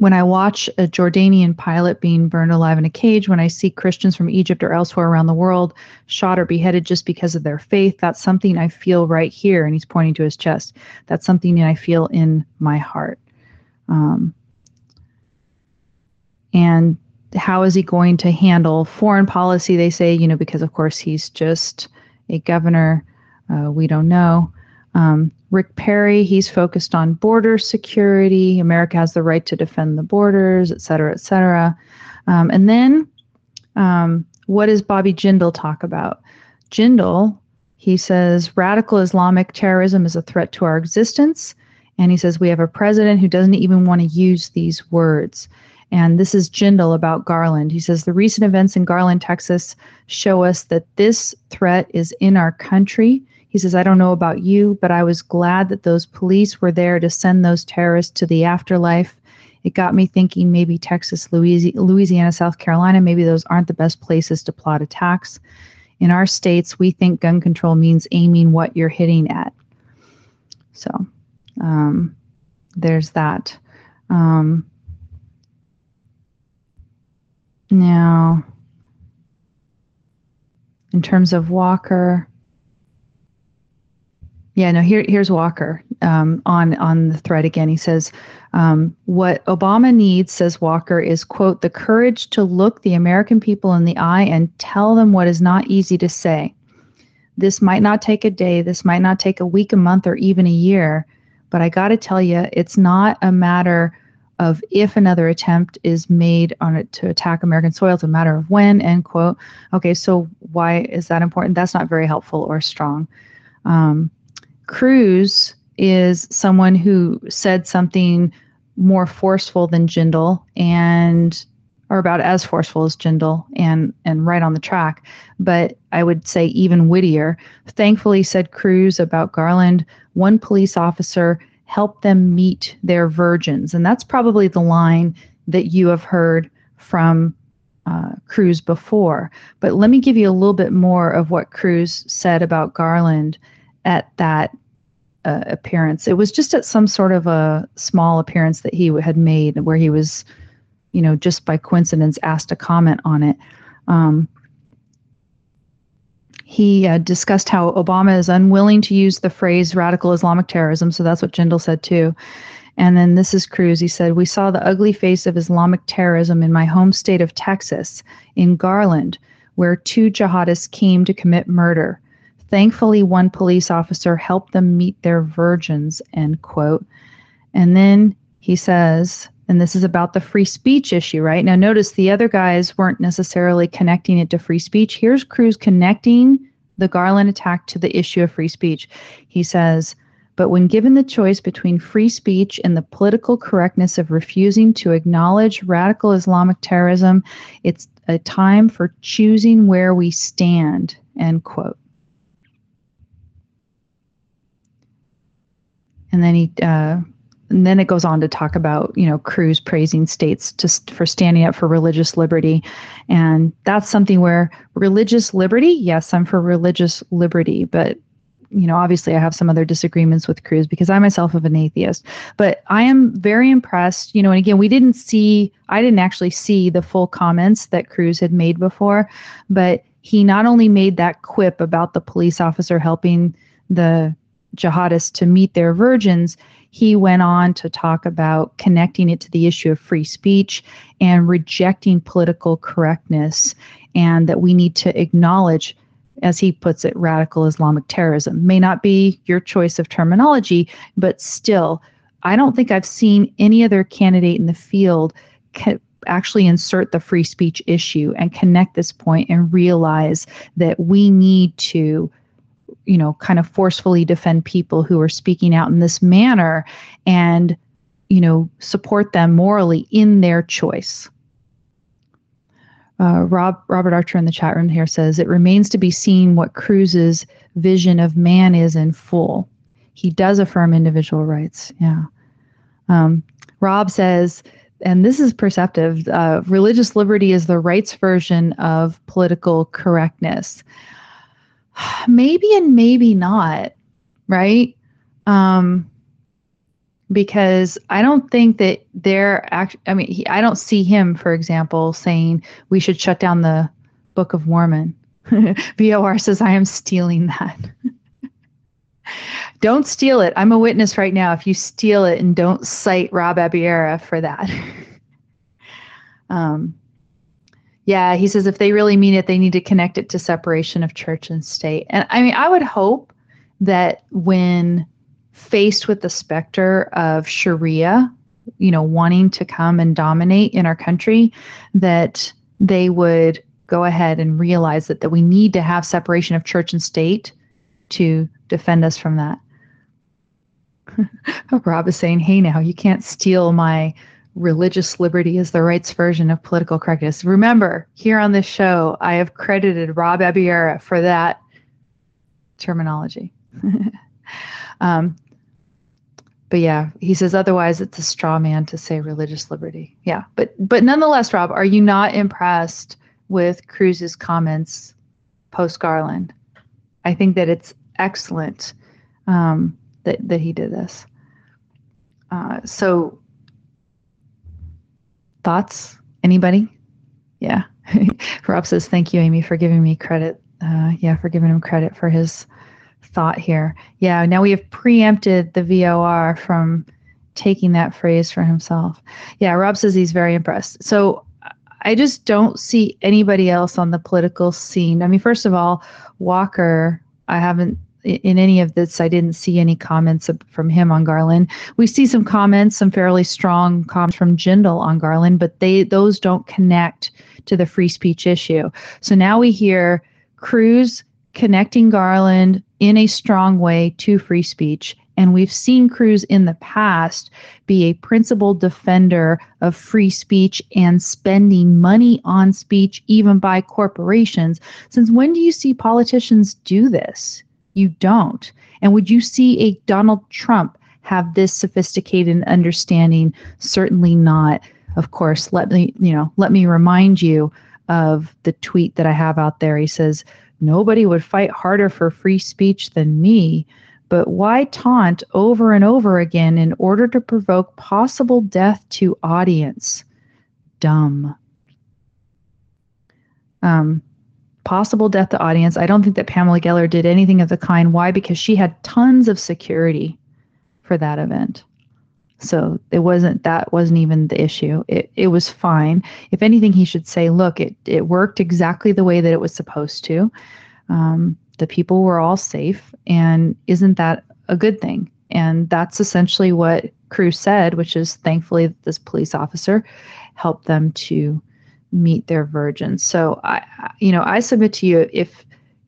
when I watch a Jordanian pilot being burned alive in a cage, when I see Christians from Egypt or elsewhere around the world shot or beheaded just because of their faith, that's something I feel right here. And he's pointing to his chest. That's something that I feel in my heart. Um, and how is he going to handle foreign policy? They say, you know, because of course he's just a governor. Uh, we don't know. Um, Rick Perry, he's focused on border security. America has the right to defend the borders, et cetera, et cetera. Um, and then um, what does Bobby Jindal talk about? Jindal, he says radical Islamic terrorism is a threat to our existence. And he says we have a president who doesn't even want to use these words. And this is Jindal about Garland. He says the recent events in Garland, Texas show us that this threat is in our country He says, I don't know about you, but I was glad that those police were there to send those terrorists to the afterlife. It got me thinking maybe Texas, Louisiana, South Carolina, maybe those aren't the best places to plot attacks. In our states, we think gun control means aiming what you're hitting at. So um, there's that. Um, now, in terms of Walker, yeah, no. Here, here's Walker um, on on the thread again. He says, um, "What Obama needs," says Walker, "is quote the courage to look the American people in the eye and tell them what is not easy to say. This might not take a day. This might not take a week, a month, or even a year. But I got to tell you, it's not a matter of if another attempt is made on it to attack American soil. It's a matter of when, end quote. Okay, so why is that important? That's not very helpful or strong. Um, Cruz is someone who said something more forceful than Jindal and or about as forceful as Jindal and and right on the track. But I would say even wittier. Thankfully, said Cruz about Garland, one police officer helped them meet their virgins. And that's probably the line that you have heard from uh, Cruz before. But let me give you a little bit more of what Cruz said about Garland at that uh, appearance. It was just at some sort of a small appearance that he had made where he was, you know, just by coincidence asked to comment on it. Um, he uh, discussed how Obama is unwilling to use the phrase radical Islamic terrorism. So that's what Jindal said too. And then this is Cruz. He said, We saw the ugly face of Islamic terrorism in my home state of Texas, in Garland, where two jihadists came to commit murder. Thankfully, one police officer helped them meet their virgins, end quote. And then he says, and this is about the free speech issue, right? Now, notice the other guys weren't necessarily connecting it to free speech. Here's Cruz connecting the Garland attack to the issue of free speech. He says, but when given the choice between free speech and the political correctness of refusing to acknowledge radical Islamic terrorism, it's a time for choosing where we stand, end quote. And then he uh, and then it goes on to talk about you know Cruz praising states just for standing up for religious liberty, and that's something where religious liberty. Yes, I'm for religious liberty, but you know obviously I have some other disagreements with Cruz because I myself am an atheist. But I am very impressed. You know, and again, we didn't see. I didn't actually see the full comments that Cruz had made before, but he not only made that quip about the police officer helping the jihadists to meet their virgins he went on to talk about connecting it to the issue of free speech and rejecting political correctness, and that we need to acknowledge, as he puts it, radical Islamic terrorism. May not be your choice of terminology, but still, I don't think I've seen any other candidate in the field actually insert the free speech issue and connect this point and realize that we need to you know, kind of forcefully defend people who are speaking out in this manner and, you know, support them morally in their choice. Uh, Rob Robert Archer in the chat room here says it remains to be seen what Cruz's vision of man is in full. He does affirm individual rights. Yeah. Um, Rob says, and this is perceptive. Uh, religious liberty is the rights version of political correctness maybe and maybe not, right? Um, because I don't think that they're act. I mean, he, I don't see him, for example, saying we should shut down the Book of Mormon. BOR says I am stealing that. don't steal it. I'm a witness right now. If you steal it and don't cite Rob Abiera for that. um, yeah, he says if they really mean it, they need to connect it to separation of church and state. And I mean, I would hope that when faced with the specter of Sharia, you know, wanting to come and dominate in our country, that they would go ahead and realize that, that we need to have separation of church and state to defend us from that. Rob is saying, hey, now you can't steal my religious liberty is the rights version of political correctness. Remember, here on this show, I have credited Rob Abiera for that terminology. um, but yeah, he says otherwise it's a straw man to say religious liberty. Yeah, but but nonetheless, Rob, are you not impressed with Cruz's comments post Garland? I think that it's excellent um, that that he did this. Uh, so, thoughts? Anybody? Yeah. Rob says, "Thank you, Amy, for giving me credit. Uh, yeah, for giving him credit for his." thought here. Yeah, now we have preempted the VOR from taking that phrase for himself. Yeah, Rob says he's very impressed. So I just don't see anybody else on the political scene. I mean, first of all, Walker, I haven't in any of this, I didn't see any comments from him on Garland. We see some comments, some fairly strong comments from Jindal on Garland, but they those don't connect to the free speech issue. So now we hear Cruz connecting Garland in a strong way to free speech. And we've seen Cruz in the past be a principled defender of free speech and spending money on speech, even by corporations. Since when do you see politicians do this? You don't. And would you see a Donald Trump have this sophisticated understanding? Certainly not. Of course, let me, you know, let me remind you of the tweet that I have out there. He says, Nobody would fight harder for free speech than me, but why taunt over and over again in order to provoke possible death to audience? Dumb. Um, possible death to audience. I don't think that Pamela Geller did anything of the kind. Why? Because she had tons of security for that event. So it wasn't that wasn't even the issue. It it was fine. If anything, he should say, look, it it worked exactly the way that it was supposed to. Um, the people were all safe, and isn't that a good thing? And that's essentially what Cruz said, which is thankfully this police officer helped them to meet their virgins. So I, you know, I submit to you if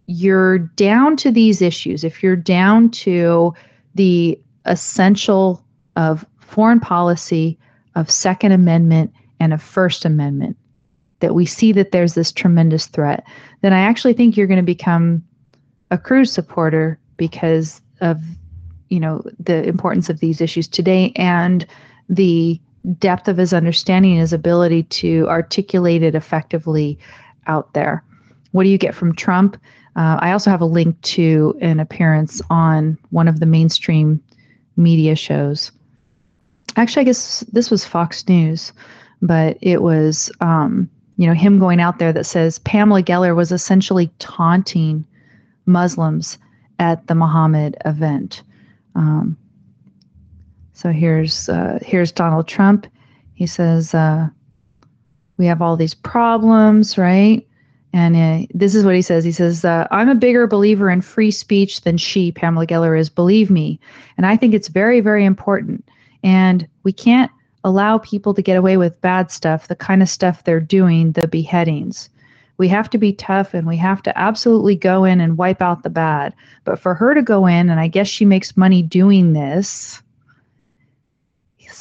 you're down to these issues, if you're down to the essential of foreign policy, of Second Amendment, and of First Amendment, that we see that there's this tremendous threat, then I actually think you're going to become a Cruz supporter because of you know the importance of these issues today and the depth of his understanding his ability to articulate it effectively out there. What do you get from Trump? Uh, I also have a link to an appearance on one of the mainstream media shows actually, I guess this was Fox News, but it was, um, you know, him going out there that says Pamela Geller was essentially taunting Muslims at the Muhammad event. Um, so here's uh, here's Donald Trump. He says uh, we have all these problems, right? And uh, this is what he says. He says, uh, I'm a bigger believer in free speech than she, Pamela Geller, is. Believe me. And I think it's very, very important. And we can't allow people to get away with bad stuff, the kind of stuff they're doing, the beheadings. We have to be tough and we have to absolutely go in and wipe out the bad. But for her to go in, and I guess she makes money doing this,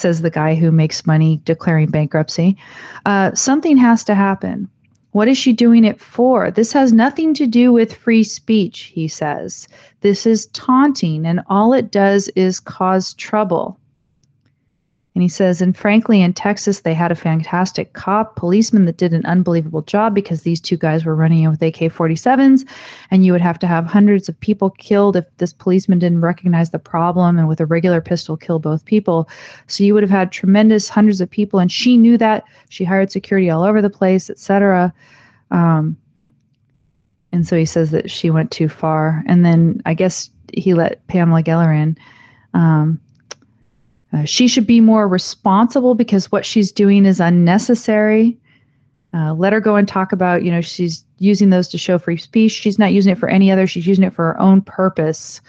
says the guy who makes money declaring bankruptcy, uh, something has to happen. What is she doing it for? This has nothing to do with free speech, he says. This is taunting, and all it does is cause trouble. And he says, and frankly, in Texas, they had a fantastic cop policeman that did an unbelievable job because these two guys were running in with AK 47s. And you would have to have hundreds of people killed if this policeman didn't recognize the problem and with a regular pistol kill both people. So you would have had tremendous hundreds of people. And she knew that. She hired security all over the place, etc. Um, and so he says that she went too far. And then I guess he let Pamela Geller in. Um, uh, she should be more responsible because what she's doing is unnecessary. Uh, let her go and talk about, you know, she's using those to show free speech. She's not using it for any other. She's using it for her own purpose.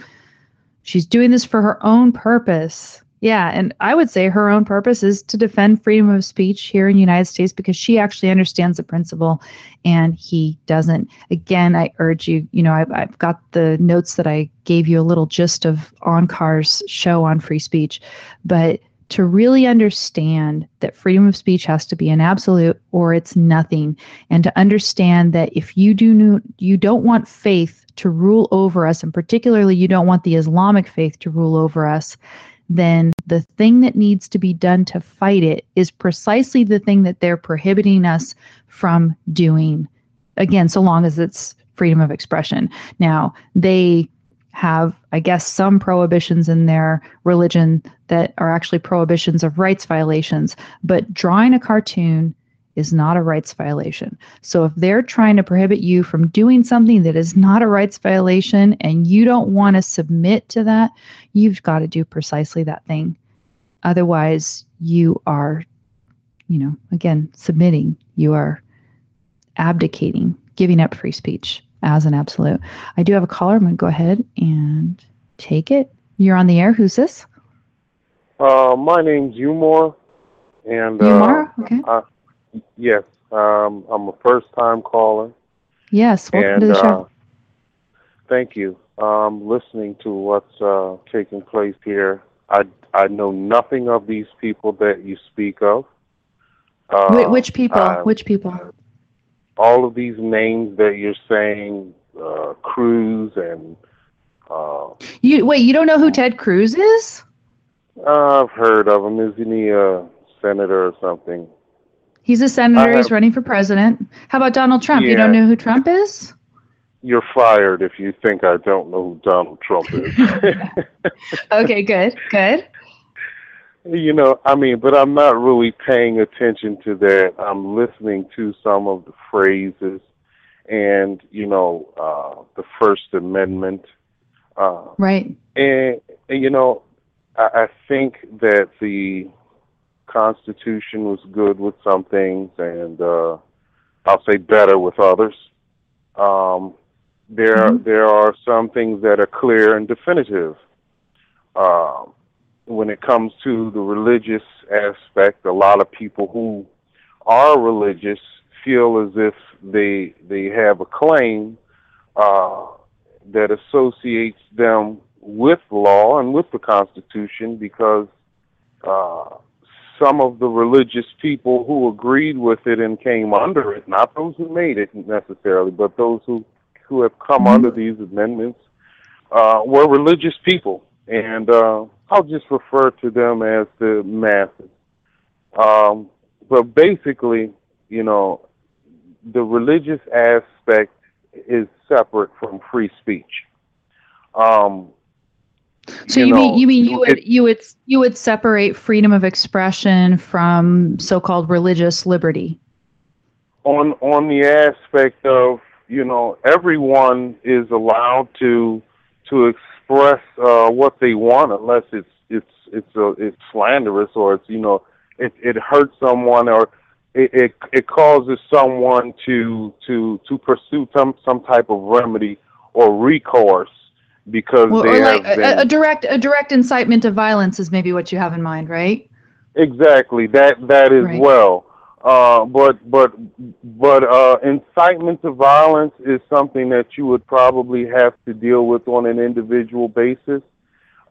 She's doing this for her own purpose. Yeah, and I would say her own purpose is to defend freedom of speech here in the United States because she actually understands the principle and he doesn't. Again, I urge you, you know, I've, I've got the notes that I gave you a little gist of on Onkar's show on free speech, but to really understand that freedom of speech has to be an absolute or it's nothing and to understand that if you do you don't want faith to rule over us, and particularly you don't want the Islamic faith to rule over us, then the thing that needs to be done to fight it is precisely the thing that they're prohibiting us from doing. Again, so long as it's freedom of expression. Now, they have, I guess, some prohibitions in their religion that are actually prohibitions of rights violations, but drawing a cartoon is not a rights violation. So if they're trying to prohibit you from doing something that is not a rights violation and you don't want to submit to that, you've got to do precisely that thing. Otherwise, you are, you know, again, submitting. You are abdicating, giving up free speech as an absolute. I do have a caller. I'm going to go ahead and take it. You're on the air. Who's this? Uh, my name's Umar. And Umar? Uh, okay. I, yes, um, I'm a first time caller. Yes, welcome and, to the show. Uh, thank you. Um, listening to what's uh, taking place here, I, I know nothing of these people that you speak of. Uh, which people? I, which people? all of these names that you're saying, uh, Cruz and. Uh, you wait. You don't know who Ted Cruz is? I've heard of him. Isn't he a senator or something? He's a senator. He's running for president. How about Donald Trump? You don't know who Trump is? You're fired if you think I don't know who Donald Trump is. okay, good, good. You know, I mean, but I'm not really paying attention to that. I'm listening to some of the phrases and, you know, uh, the First Amendment. Uh, right. And, and, you know, I, I think that the Constitution was good with some things and uh, I'll say better with others. Um, there, mm-hmm. there are some things that are clear and definitive. Um, when it comes to the religious aspect, a lot of people who are religious feel as if they they have a claim uh, that associates them with law and with the Constitution because uh, some of the religious people who agreed with it and came under it, not those who made it necessarily, but those who who have come mm-hmm. under these amendments, uh, were religious people, and uh, I'll just refer to them as the masses. Um, but basically, you know, the religious aspect is separate from free speech. Um, so you, you know, mean you mean you would it, you would you would separate freedom of expression from so-called religious liberty? On on the aspect of you know everyone is allowed to to express uh, what they want unless it's it's it's a, it's slanderous or it's you know it it hurts someone or it, it it causes someone to to to pursue some some type of remedy or recourse because well, they have like been, a, a direct a direct incitement of violence is maybe what you have in mind, right? Exactly. That that is right. well. Uh, but but but uh, incitement to violence is something that you would probably have to deal with on an individual basis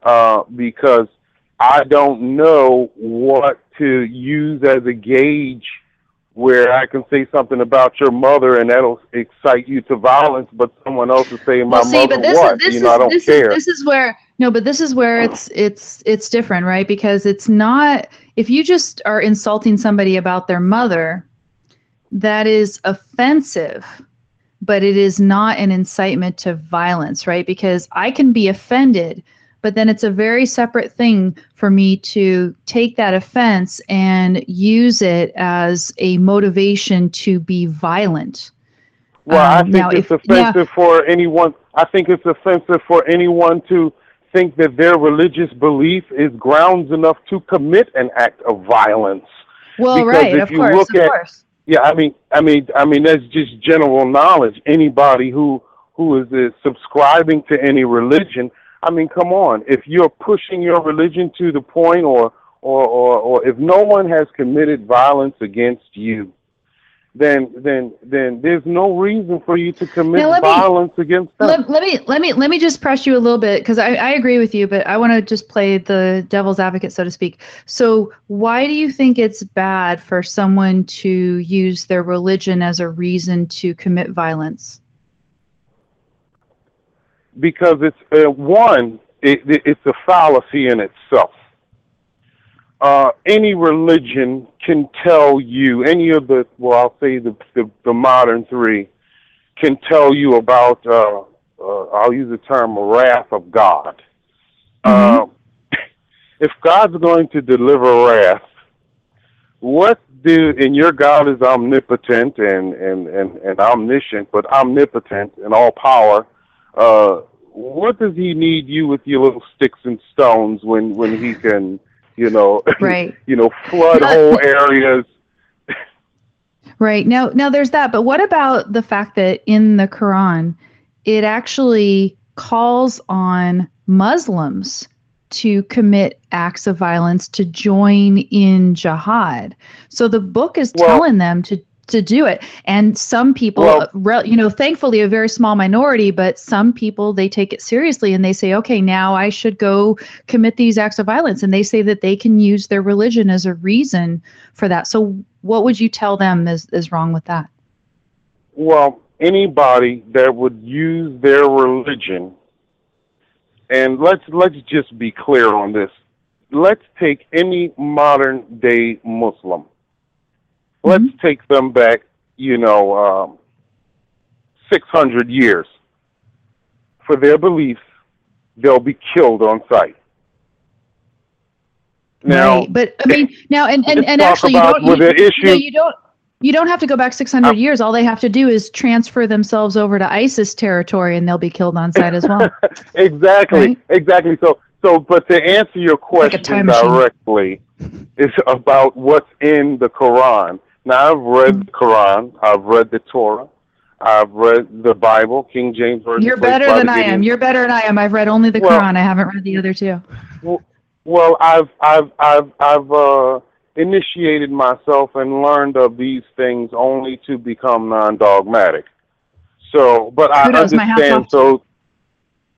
uh, because I don't know what to use as a gauge where I can say something about your mother and that'll excite you to violence, but someone else is saying my well, see, mother but this what? Is, this you know, is, I don't this care. Is, this is where no, but this is where it's it's it's different, right? Because it's not if you just are insulting somebody about their mother, that is offensive, but it is not an incitement to violence, right? Because I can be offended but then it's a very separate thing for me to take that offense and use it as a motivation to be violent. Well, um, I think it's if, offensive yeah, for anyone. I think it's offensive for anyone to think that their religious belief is grounds enough to commit an act of violence. Well, because right, if of you course, look at, course. Yeah, I mean, I mean, I mean, that's just general knowledge. Anybody who who is uh, subscribing to any religion I mean, come on. If you're pushing your religion to the point, or or or, or if no one has committed violence against you, then then then there's no reason for you to commit violence against them. Let, let, me let me let me just press you a little bit because I, I agree with you, but I want to just play the devil's advocate, so to speak. So why do you think it's bad for someone to use their religion as a reason to commit violence? Because it's uh, one, it, it, it's a fallacy in itself. Uh, any religion can tell you, any of the, well, I'll say the, the, the modern three, can tell you about, uh, uh, I'll use the term wrath of God. Mm-hmm. Uh, if God's going to deliver wrath, what do, and your God is omnipotent and, and, and, and omniscient, but omnipotent and all power, uh, what does he need you with your little sticks and stones when, when he can, you know, right. you know, flood whole areas? Right. Now now there's that, but what about the fact that in the Quran it actually calls on Muslims to commit acts of violence to join in jihad. So the book is well, telling them to to do it. And some people, well, you know, thankfully a very small minority, but some people they take it seriously and they say, okay, now I should go commit these acts of violence. And they say that they can use their religion as a reason for that. So what would you tell them is, is wrong with that? Well, anybody that would use their religion and let's let's just be clear on this. Let's take any modern day Muslim. Let's mm-hmm. take them back, you know, um, 600 years. For their beliefs, they'll be killed on sight. Now, right. but I mean, now and and, and actually, you don't you, issue, you don't you don't have to go back 600 uh, years. All they have to do is transfer themselves over to ISIS territory, and they'll be killed on sight as well. exactly, right? exactly. So, so, but to answer your question like directly, it's about what's in the Quran. Now, I've read the Quran. I've read the Torah. I've read the Bible, King James Version. You're better than I am. You're better than I am. I've read only the well, Quran. I haven't read the other two. Well, well I've, I've, I've, I've. Uh, initiated myself and learned of these things only to become non-dogmatic. So, but I understand. So,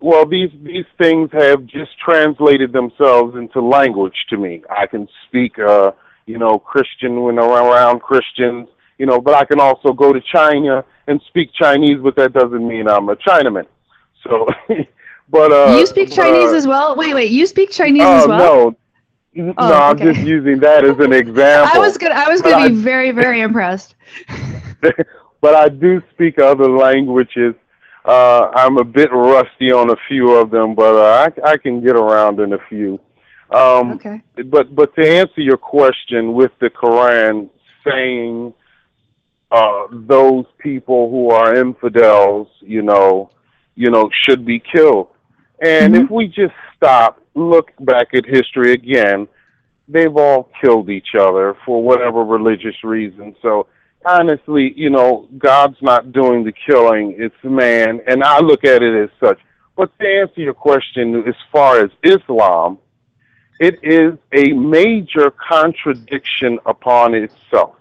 well, these these things have just translated themselves into language to me. I can speak, uh, you know, Christian when around Christians, you know, but I can also go to China and speak Chinese, but that doesn't mean I'm a Chinaman. So, but uh, you speak Chinese uh, as well. Wait, wait, you speak Chinese uh, as well? No, Oh, no, I'm just using that as an example. I was gonna, I was gonna be very, very impressed. but I do speak other languages. Uh, I'm a bit rusty on a few of them, but uh, I, I can get around in a few. Um, okay. But but to answer your question, with the Quran saying uh, those people who are infidels, you know, you know, should be killed, and mm-hmm. if we just stop look back at history again, they've all killed each other for whatever religious reason. So honestly, you know, God's not doing the killing, it's man, and I look at it as such. But to answer your question, as far as Islam, it is a major contradiction upon itself.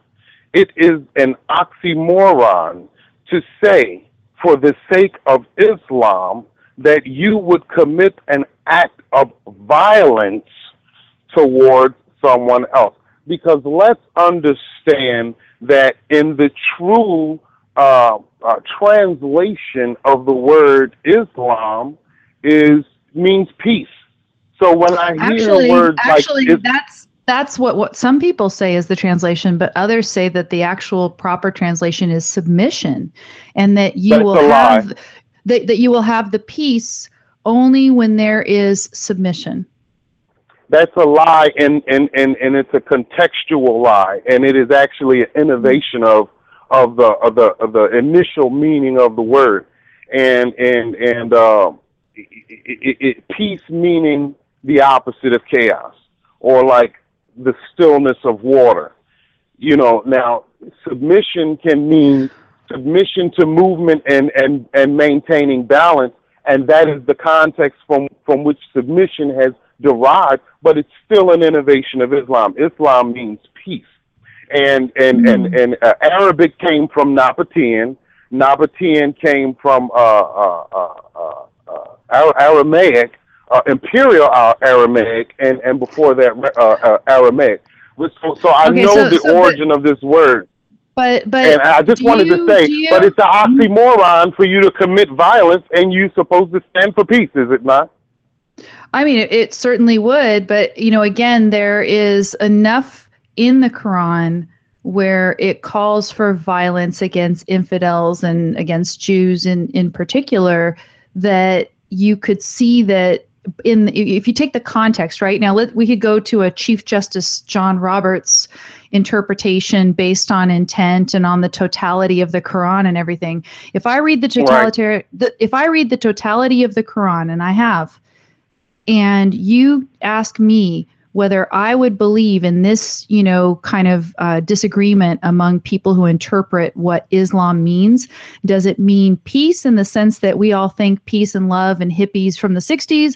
It is an oxymoron to say, for the sake of Islam, that you would commit an act of violence towards someone else. Because let's understand that in the true uh, uh, translation of the word Islam is means peace. So when I hear actually, words actually, like that's that's what, what some people say is the translation, but others say that the actual proper translation is submission, and that you will have that, that you will have the peace only when there is submission. That's a lie, and, and, and, and it's a contextual lie, and it is actually an innovation of of the of the of the initial meaning of the word, and and and uh, it, it, it, peace meaning the opposite of chaos, or like the stillness of water. You know, now submission can mean submission to movement and, and, and maintaining balance. And that is the context from, from which submission has derived, but it's still an innovation of Islam. Islam means peace. And, and, mm-hmm. and, and uh, Arabic came from Nabatean. Nabatean came from uh, uh, uh, uh, uh Aramaic, Imperial Aramaic, and, and before that, Aramaic. So, so I okay, know so, the so origin but- of this word But but and I just wanted you, to say, you, but it's an oxymoron for you to commit violence and you supposed to stand for peace, is it not? I mean, it, it certainly would, but you know, again, there is enough in the Quran where it calls for violence against infidels and against Jews in in particular that you could see that in if you take the context right now let, we could go to a chief justice john roberts interpretation based on intent and on the totality of the quran and everything if i read the totalitarian right. the, if i read the totality of the quran and i have and you ask me whether I would believe in this, you know, kind of uh, disagreement among people who interpret what Islam means. Does it mean peace in the sense that we all think peace and love and hippies from the 60s?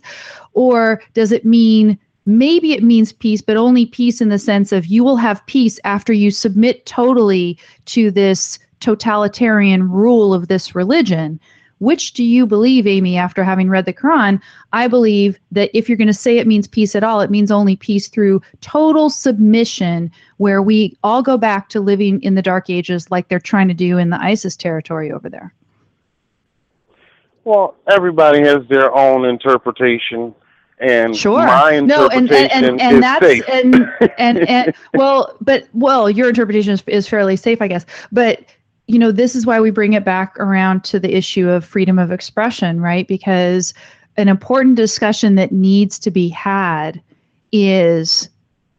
Or does it mean maybe it means peace, but only peace in the sense of you will have peace after you submit totally to this totalitarian rule of this religion? Which do you believe, Amy, after having read the Quran? I believe that if you're going to say it means peace at all, it means only peace through total submission, where we all go back to living in the dark ages like they're trying to do in the ISIS territory over there. Well, everybody has their own interpretation and sure. my interpretation no, and, and, and, and is that's, safe. And, and, and well, but well, your interpretation is, is fairly safe, I guess. But you know, this is why we bring it back around to the issue of freedom of expression, right? Because an important discussion that needs to be had is,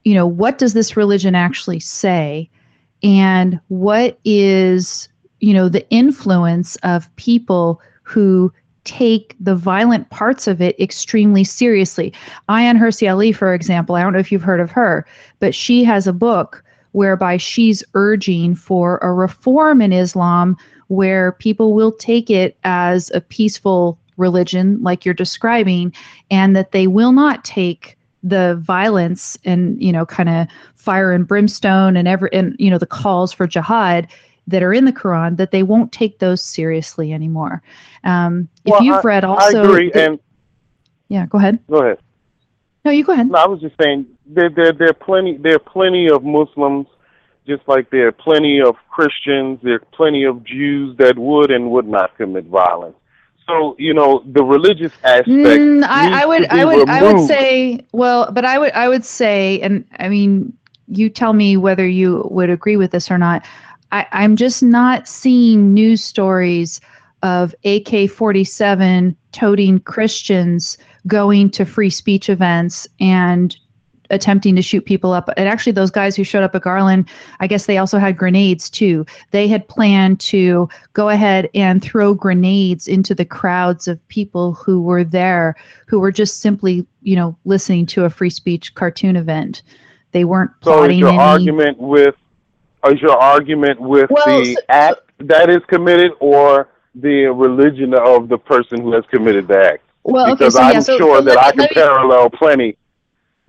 you know, what does this religion actually say? And what is, you know, the influence of people who take the violent parts of it extremely seriously. Ayaan Hirsi Ali, for example, I don't know if you've heard of her, but she has a book whereby she's urging for a reform in Islam where people will take it as a peaceful religion, like you're describing, and that they will not take the violence and you know kind of fire and brimstone and every and you know the calls for jihad that are in the Quran that they won't take those seriously anymore. Um, if well, you've I, read also, I agree, the, and yeah, go ahead. Go ahead. No, you go ahead. No, I was just saying there there there are plenty there are plenty of Muslims, just like there are plenty of Christians, there are plenty of Jews that would and would not commit violence. So you know the religious aspect. Mm, I, I, would I would removed. I would say well, but I would I would say, and I mean, you tell me whether you would agree with this or not. I, I'm just not seeing news stories of AK 47 toting Christians going to free speech events and attempting to shoot people up. And actually, those guys who showed up at Garland, I guess they also had grenades too. They had planned to go ahead and throw grenades into the crowds of people who were there, who were just simply, you know, listening to a free speech cartoon event. They weren't plotting. So is your any... argument with is your argument with well, the so, act that is committed, or the religion of the person who has committed the act. Well, because okay, so, I'm so, sure that I can parallel plenty.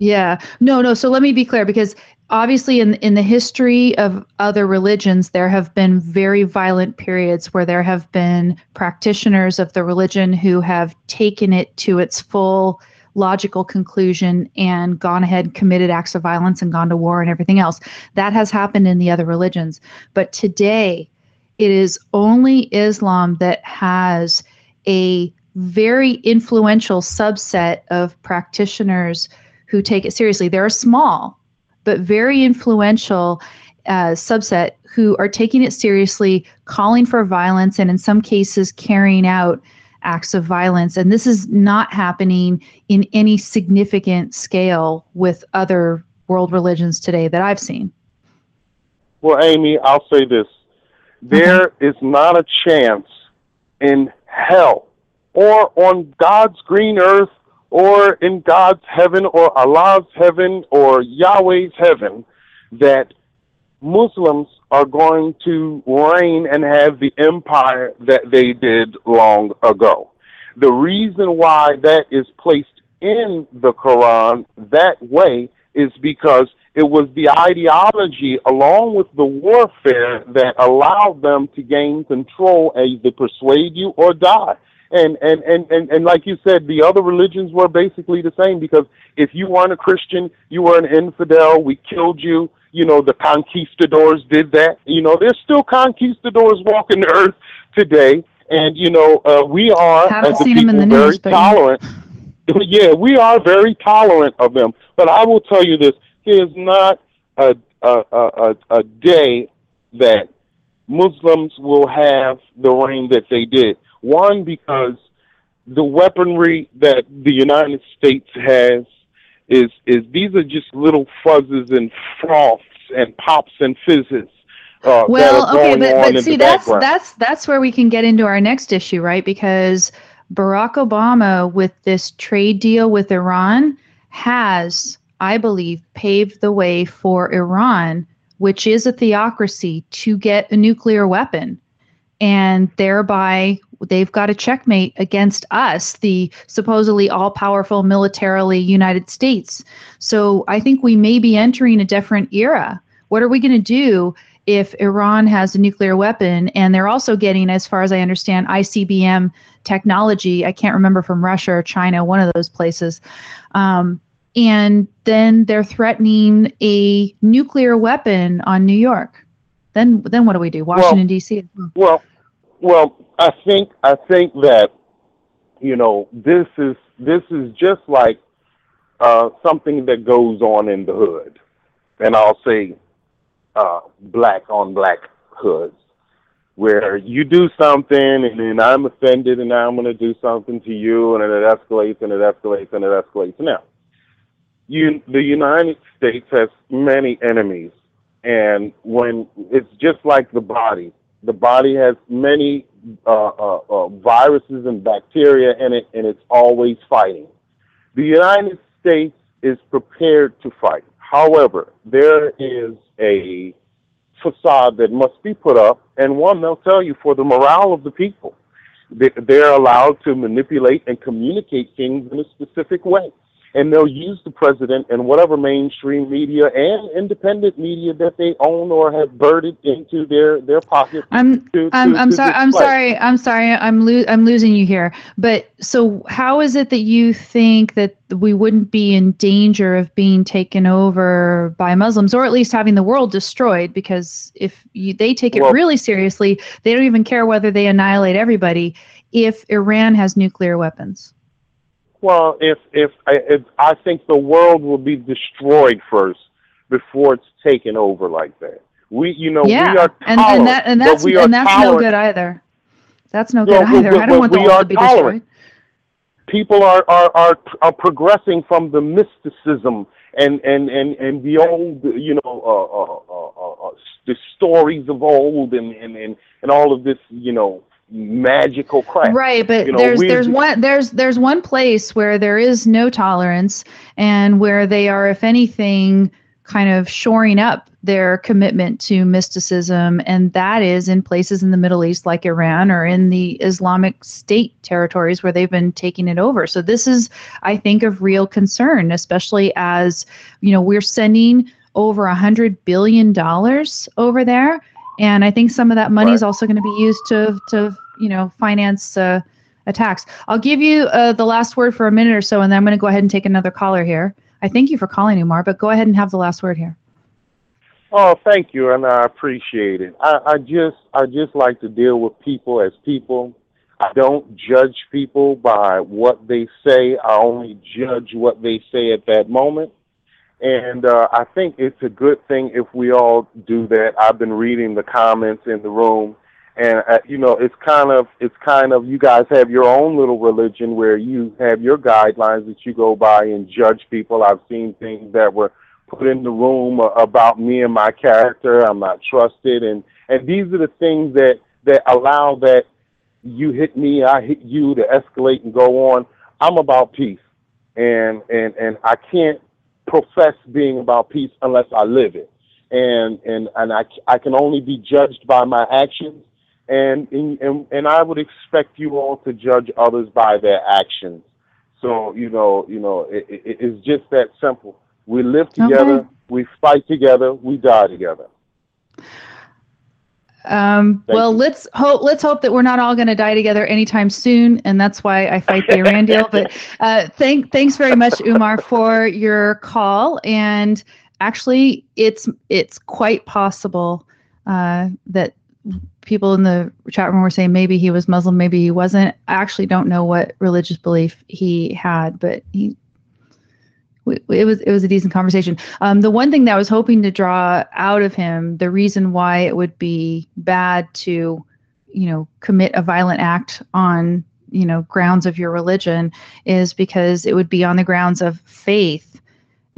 Yeah, no, no. So let me be clear, because obviously, in in the history of other religions, there have been very violent periods where there have been practitioners of the religion who have taken it to its full logical conclusion and gone ahead committed acts of violence and gone to war and everything else. That has happened in the other religions. But today it is only Islam that has a very influential subset of practitioners who take it seriously. They're a small, but very influential uh, subset who are taking it seriously, calling for violence, and in some cases, carrying out acts of violence. And this is not happening in any significant scale with other world religions today that I've seen. Well, Amy, I'll say this there mm-hmm. is not a chance in hell or on God's green earth or in God's heaven or Allah's heaven or Yahweh's heaven that Muslims are going to reign and have the empire that they did long ago. The reason why that is placed in the Quran that way is because it was the ideology along with the warfare that allowed them to gain control as they persuade you or die. And, and, and, and, and like you said, the other religions were basically the same because if you weren't a Christian, you were an infidel, we killed you. you know, the conquistadors did that. You know, there's still conquistadors walking the earth today, and you know, uh, we are as a seen 'em in people the very news, tolerant. yeah, we are very tolerant of them. But I will tell you this: there's not a a a, a, a day that Muslims will have the reign that they did. One, because the weaponry that the United States has is is these are just little fuzzes and froths and pops and fizzes. Uh, Well, okay, but, but see, that's background. that's that's where we can get into our next issue, right? Because Barack Obama, with this trade deal with Iran, has, I believe, paved the way for Iran, which is a theocracy, to get a nuclear weapon, and thereby they've got a checkmate against us, the supposedly all-powerful militarily United States. So I think we may be entering a different era. What are we going to do if Iran has a nuclear weapon and they're also getting, as far as I understand, ICBM technology? I can't remember from Russia or China, one of those places. Um, and then they're threatening a nuclear weapon on New York. Then, then what do we do? Washington D.C. Well, well, I think I think that you know this is this is just like uh, something that goes on in the hood, and I'll say uh, black on black hoods, where you do something and then I'm offended and now I'm going to do something to you, and it escalates and it escalates and it escalates. Now, you the United States has many enemies, and when it's just like the body the body has many uh, uh, uh, viruses and bacteria in it, and it's always fighting. The United States is prepared to fight. However, there is a facade that must be put up, and one they'll tell you for the morale of the people. They- They're allowed to manipulate and communicate things in a specific way and they'll use the president and whatever mainstream media and independent media that they own or have birded into their their pocket. I'm To, I'm, to- I'm to sorry. I'm sorry. I'm sorry. I'm lo- I'm losing you here. But so, how is it that you think that we wouldn't be in danger of being taken over by Muslims, or at least having the world destroyed? Because if you, they take it Well- really seriously, they don't even care whether they annihilate everybody. If Iran has nuclear weapons, Well, if if I, if I think the world will be destroyed first before it's taken over like that. We, you know, yeah, we are and tolerant, and that and that's we are and that's no good either. That's no No, good but- either. but- I don't want the world to be tolerant. destroyed. people are, are, are, are progressing from the mysticism and, and, and, and the old, you know, uh, uh, uh, uh, uh, the stories of old and, and, and, and all of this, you know, magical crap. Right, but You know, there's there's one there's there's one place where there is no tolerance and where they are, if anything, kind of shoring up their commitment to mysticism, and that is in places in the Middle East like Iran or in the Islamic State territories where they've been taking it over. So this is, I think, of real concern, especially as you know we're sending over a hundred billion dollars over there and I think some of that money is also going to be used to to you know finance uh, attacks. I'll give you uh, the last word for a minute or so, and then I'm going to go ahead and take another caller here. I thank you for calling, Umar, but go ahead and have the last word here. Oh, thank you, and I appreciate it. I, I just, I just like to deal with people as people. I don't judge people by what they say. I only judge what they say at that moment. And uh, I think it's a good thing if we all do that. I've been reading the comments in the room, and uh, you know, it's kind of, it's kind of, you guys have your own little religion where you have your guidelines that you go by and judge people. I've seen things that were put in the room uh, about me and my character. I'm not trusted, and and these are the things that that allow that you hit me, I hit you to escalate and go on. I'm about peace, and and and I can't profess being about peace unless I live it, and and and I I can only be judged by my actions, and and and I would expect you all to judge others by their actions. So you know you know it, it, it's just that simple. We live together, Okay. we fight together, we die together. Um, well, you. let's hope let's hope that we're not all going to die together anytime soon, and that's why I fight the Iran deal. But uh, thank thanks very much, Umar, for your call. And actually, it's it's quite possible uh, that people in the chat room were saying maybe he was Muslim, maybe he wasn't. I actually don't know what religious belief he had, but he it was it was a decent conversation. Um, the one thing that I was hoping to draw out of him, the reason why it would be bad to, you know, commit a violent act on you know grounds of your religion, is because it would be on the grounds of faith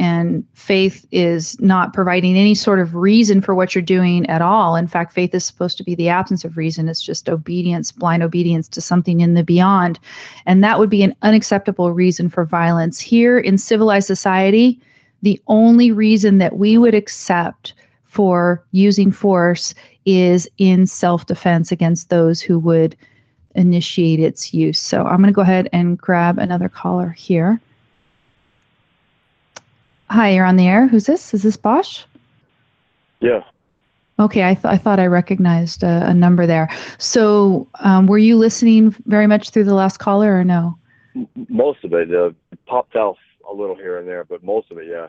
and faith is not providing any sort of reason for what you're doing at all. In fact, faith is supposed to be the absence of reason. It's just obedience, blind obedience to something in the beyond. And that would be an unacceptable reason for violence. Here in civilized society, the only reason that we would accept for using force is in self defense against those who would initiate its use. So I'm going to go ahead and grab another caller here. Hi, you're on the air. Who's this? Is this Bosch? Yeah. Okay, I, th- I thought I recognized a, a number there. So, um, were you listening very much through the last caller or no? Most of it uh, popped out a little here and there, but most of it, yeah.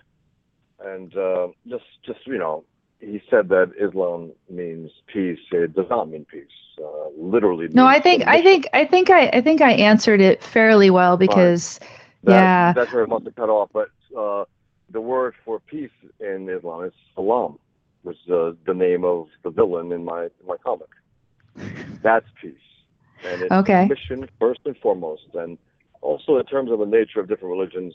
And uh, just, just you know, he said that Islam means peace. It does not mean peace. Uh, literally. No, I think, I think, I think, I, I think I answered it fairly well because, that, yeah, that's where it must have cut off. But uh, the word for peace in Islam is salam, which is uh, the name of the villain in my in my comic. That's peace, and it's okay. mission first and foremost, and also in terms of the nature of different religions.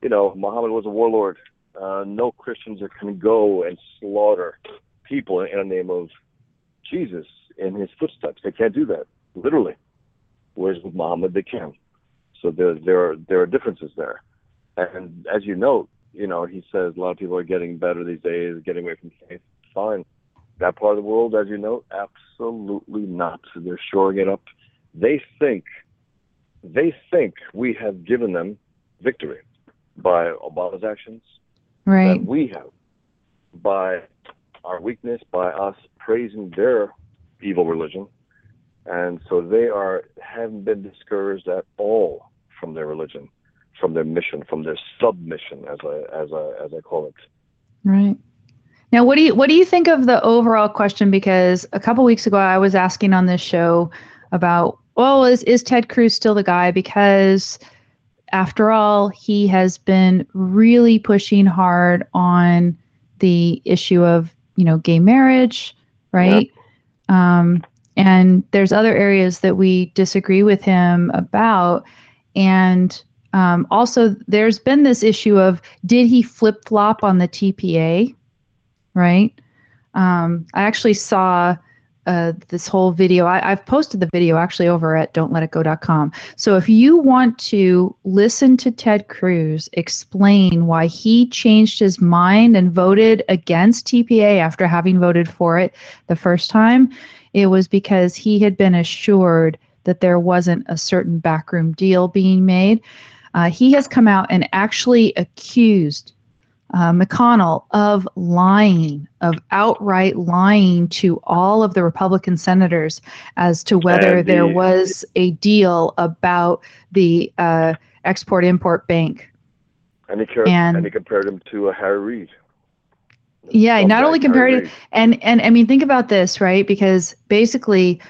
You know, Muhammad was a warlord. Uh, no Christians can go and slaughter people in the name of Jesus in his footsteps. They can't do that, literally. Whereas with Muhammad, they can. So there, there are there are differences there. And as you note, you know, he says a lot of people are getting better these days, getting away from faith. Fine. That part of the world, as you know, absolutely not. They're shoring it up. They think, they think we have given them victory by Obama's actions. Right. That we have by our weakness, by us praising their evil religion. And so they are haven't been discouraged at all from their religion from their mission, from their submission, as I as I as I call it. Right. Now, what do you what do you think of the overall question? Because a couple weeks ago, I was asking on this show about, well, is is Ted Cruz still the guy? Because after all, he has been really pushing hard on the issue of you know gay marriage, right? Um, and there's other areas that we disagree with him about, and um, also, there's been this issue of did he flip flop on the TPA, right? Um, I actually saw uh, this whole video. I, have posted the video actually over at don'tletitgo.com. So if you want to listen to Ted Cruz explain why he changed his mind and voted against TPA after having voted for it the first time, it was because he had been assured that there wasn't a certain backroom deal being made. Uh, he has come out and actually accused uh, McConnell of lying, of outright lying to all of the Republican senators as to whether the, there was a deal about the uh, Export Import Bank. And he, and, and he compared him to a Harry Reid. Yeah, not only compared and and I mean, think about this, right? Because basically,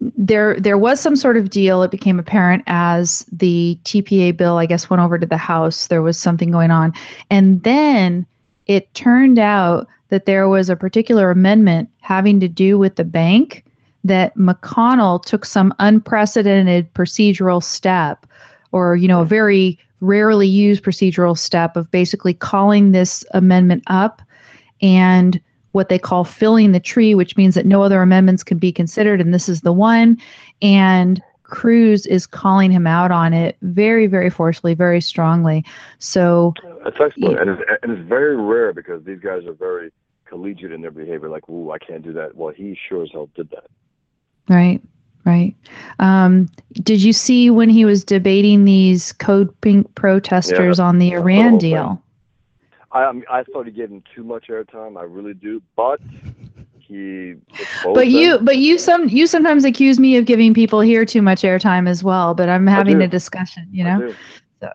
there there was some sort of deal. It became apparent as the TPA bill I guess went over to the house there was something going on. And then it turned out that there was a particular amendment having to do with the bank that McConnell took some unprecedented procedural step or you know a very rarely used procedural step of basically calling this amendment up and what they call filling the tree, which means that no other amendments can be considered, and this is the one. And Cruz is calling him out on it very, very forcefully, very strongly. So that's excellent, and, it's, and it's very rare because these guys are very collegiate in their behavior. Like, "Ooh, I can't do that." Well, he sure as hell did that. Right. Right. Um, did you see when he was debating these Code Pink protesters yeah, on the Iran deal? I I thought he gave him too much airtime. I really do, but he. But you, but you some you sometimes accuse me of giving people here too much airtime as well. But I'm having a discussion, you know. So.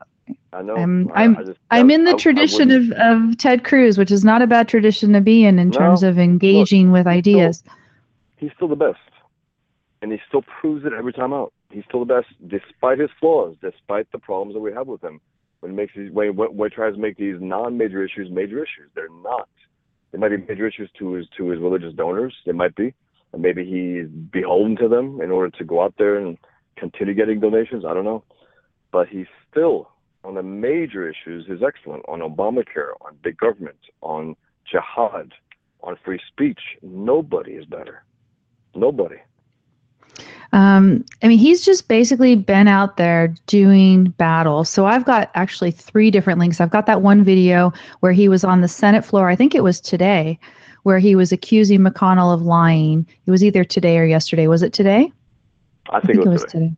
I know. I'm I- I'm I just- I'm in the I- tradition of, of Ted Cruz, which is not a bad tradition to be in in No. terms of engaging with ideas. he's still the best, and he still proves it every time out. He's still the best, despite his flaws, despite the problems that we have with him. When he makes these, when, when, he tries to make these non-major issues major issues, they're not. They might be major issues to his to his religious donors. They might be, and maybe he's beholden to them in order to go out there and continue getting donations. I don't know, but he's still on the major issues is excellent on Obamacare, on big government, on jihad, on free speech. Nobody is better. Nobody. Um, I mean, he's just basically been out there doing battle. So I've got actually three different links. I've got that one video where he was on the Senate floor. I think it was today, where he was accusing McConnell of lying. It was either today or yesterday. Was it today? I think, it was, today. today.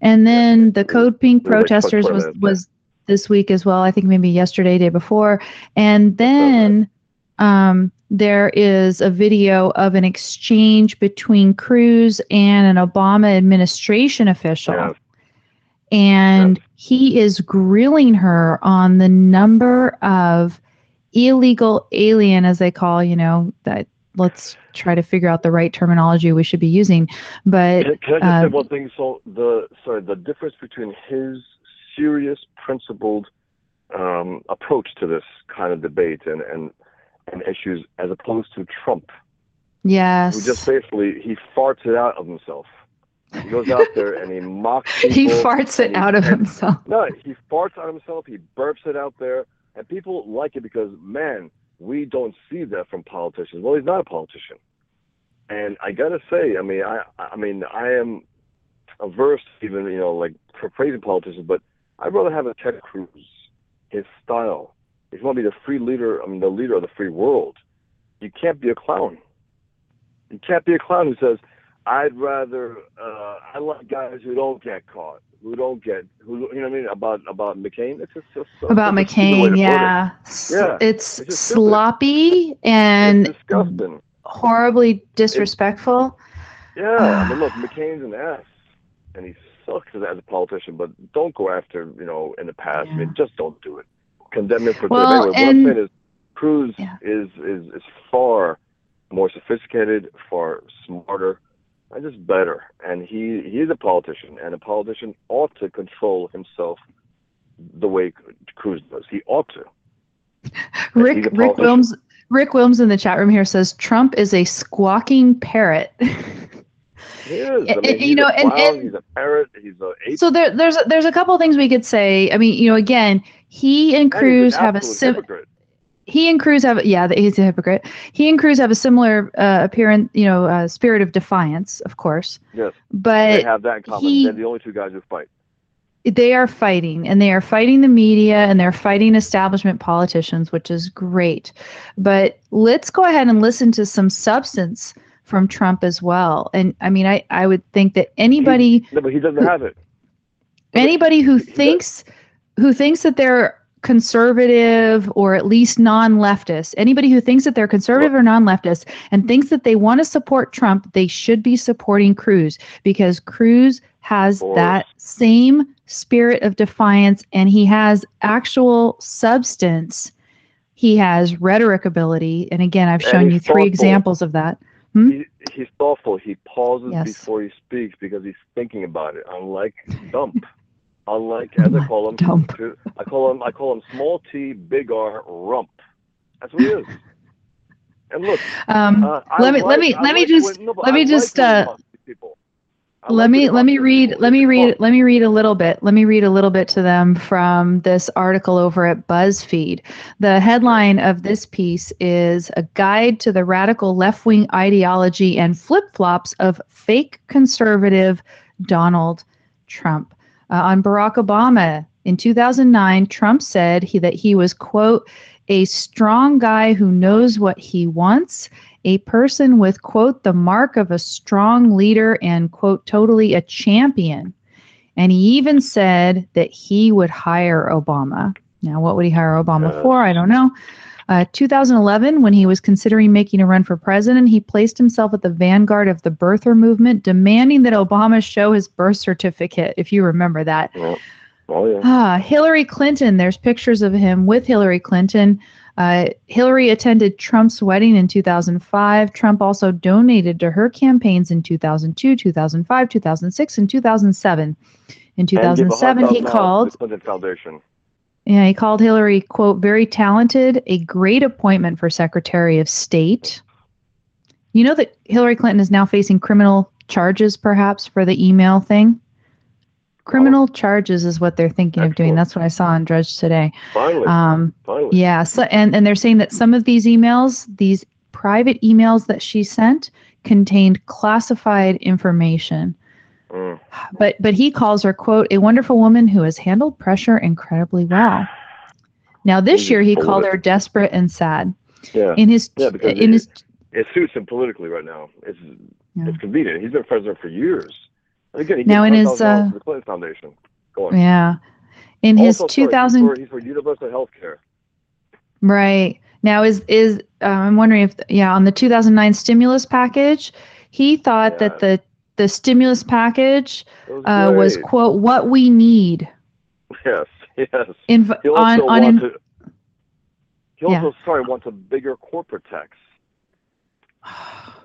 And then the Code Pink It was like protesters was was this week as well. I think maybe yesterday, day before. And then um, there is a video of an exchange between Cruz and an Obama administration official. Yeah. And he is grilling her on the number of illegal alien, as they call, you know, that let's try to figure out the right terminology we should be using. But Can, can I just uh, say one thing? So the sorry, the difference between his serious, principled um, approach to this kind of debate and and and issues, as opposed to Trump, yes, who just basically he farts it out of himself. He goes out there and he mocks people. he farts it he- out of himself. No, he farts on himself. He burps it out there, and people like it because man, we don't see that from politicians. Well, he's not a politician, and I gotta say, I mean, I, I mean, I am averse, even you know, like for praising politicians, but I'd rather have a Ted Cruz, his style. If you want to be the free leader, I mean, the leader of the free world, you can't be a clown. You can't be a clown who says, "I'd rather." Uh, I like guys who don't get caught, who don't get, who you know what I mean about about McCain. It's just, just so- About such a stupid way to McCain, put it. yeah. Yeah, It's, it's sloppy and it's disgusting. horribly disrespectful. Yeah, I mean, look, McCain's an ass, and he sucks as, as a politician. But don't go after, you know, in the past. I mean, just don't do it. Condemn him for Well. Anyway, what I'm saying is, Cruz Yeah. is is is far more sophisticated, far smarter, and just better. And he he is a politician, and a politician ought to control himself the way Cruz does. He ought to. Rick Rick. Wilms Rick Wilms in the chat room here says Trump is a squawking parrot. He is. I mean, and, you know, and- and- he's a parrot. He's a ape. so there, there's a, there's a couple things we could say. I mean, you know, again, he and and he's an Cruz have a sim- he and Cruz have yeah, he's a hypocrite. He and Cruz have a similar uh, appearance, you know, uh, spirit of defiance, of course. Yes. they But have that in common. he- They're the only two guys who fight. they are fighting and they are fighting the media and they're fighting establishment politicians which is great but let's go ahead and listen to some substance from trump as well and i mean i, I would think that anybody No, but he doesn't have it. anybody who He- he- thinks who thinks that they're conservative or at least non-leftist anybody who thinks that they're conservative or non-leftist and thinks that they want to support trump they should be supporting cruz because cruz has that same spirit of defiance and he has actual substance he has rhetoric ability and again i've shown you three thoughtful. examples of that Hmm? He, he's thoughtful. He pauses Yes. before he speaks because he's thinking about it. Unlike Dump. Unlike as I call him, Dump. I call him I call him small T, big R, rump. That's what he is. And look, um, uh, let me- like- let me- let me like just- when- no, let I me just, uh, to people. I let me let me read people. let me read let me read a little bit let me read a little bit to them from this article over at buzzfeed the headline of this piece is a guide to the radical left-wing ideology and flip-flops of fake conservative donald trump Uh, on barack obama in 2009 trump said he, that he was quote a strong guy who knows what he wants a person with quote the mark of a strong leader and quote totally a champion. And he even said that he would hire obama. Now what would he hire obama Uh. for? I don't know uh, 2011 when he was considering making a run for president he placed himself at the vanguard of the birther movement demanding that obama show his birth certificate if you remember that Yeah. Oh yeah. Ah, Hillary Clinton. There's pictures of him with Hillary Clinton. Uh, Hillary attended Trump's wedding in 2005. Trump also donated to her campaigns in 2002, 2005, 2006, and 2007. In 2007, he called. Clinton Foundation. Yeah, he called Hillary, quote, very talented, a great appointment for Secretary of State. You know that Hillary Clinton is now facing criminal charges, perhaps, for the email thing? Criminal charges is what they're thinking of doing. That's what I saw on Drudge today. Finally. Um, finally. yeah, so, and, and they're saying that some of these emails, these private emails that she sent, contained classified information. Mm. But but he calls her quote a wonderful woman who has handled pressure incredibly well. Now this year he called her desperate and sad. Yeah. In his Yeah, because in his It suits him politically right now. It's Yeah. it's convenient. He's been president for years. And again, he Now in his, uh, the Clinton Foundation. Go on. yeah. In his Also, sorry, 2000 he's, for, he's for universal health care. right. Now is is uh, I'm wondering if yeah, on the 2009 stimulus package, he thought that the the stimulus package was, uh, was quote what we need yes, yes. in He also on on wants to. He Yeah. also, sorry, wants a bigger corporate tax.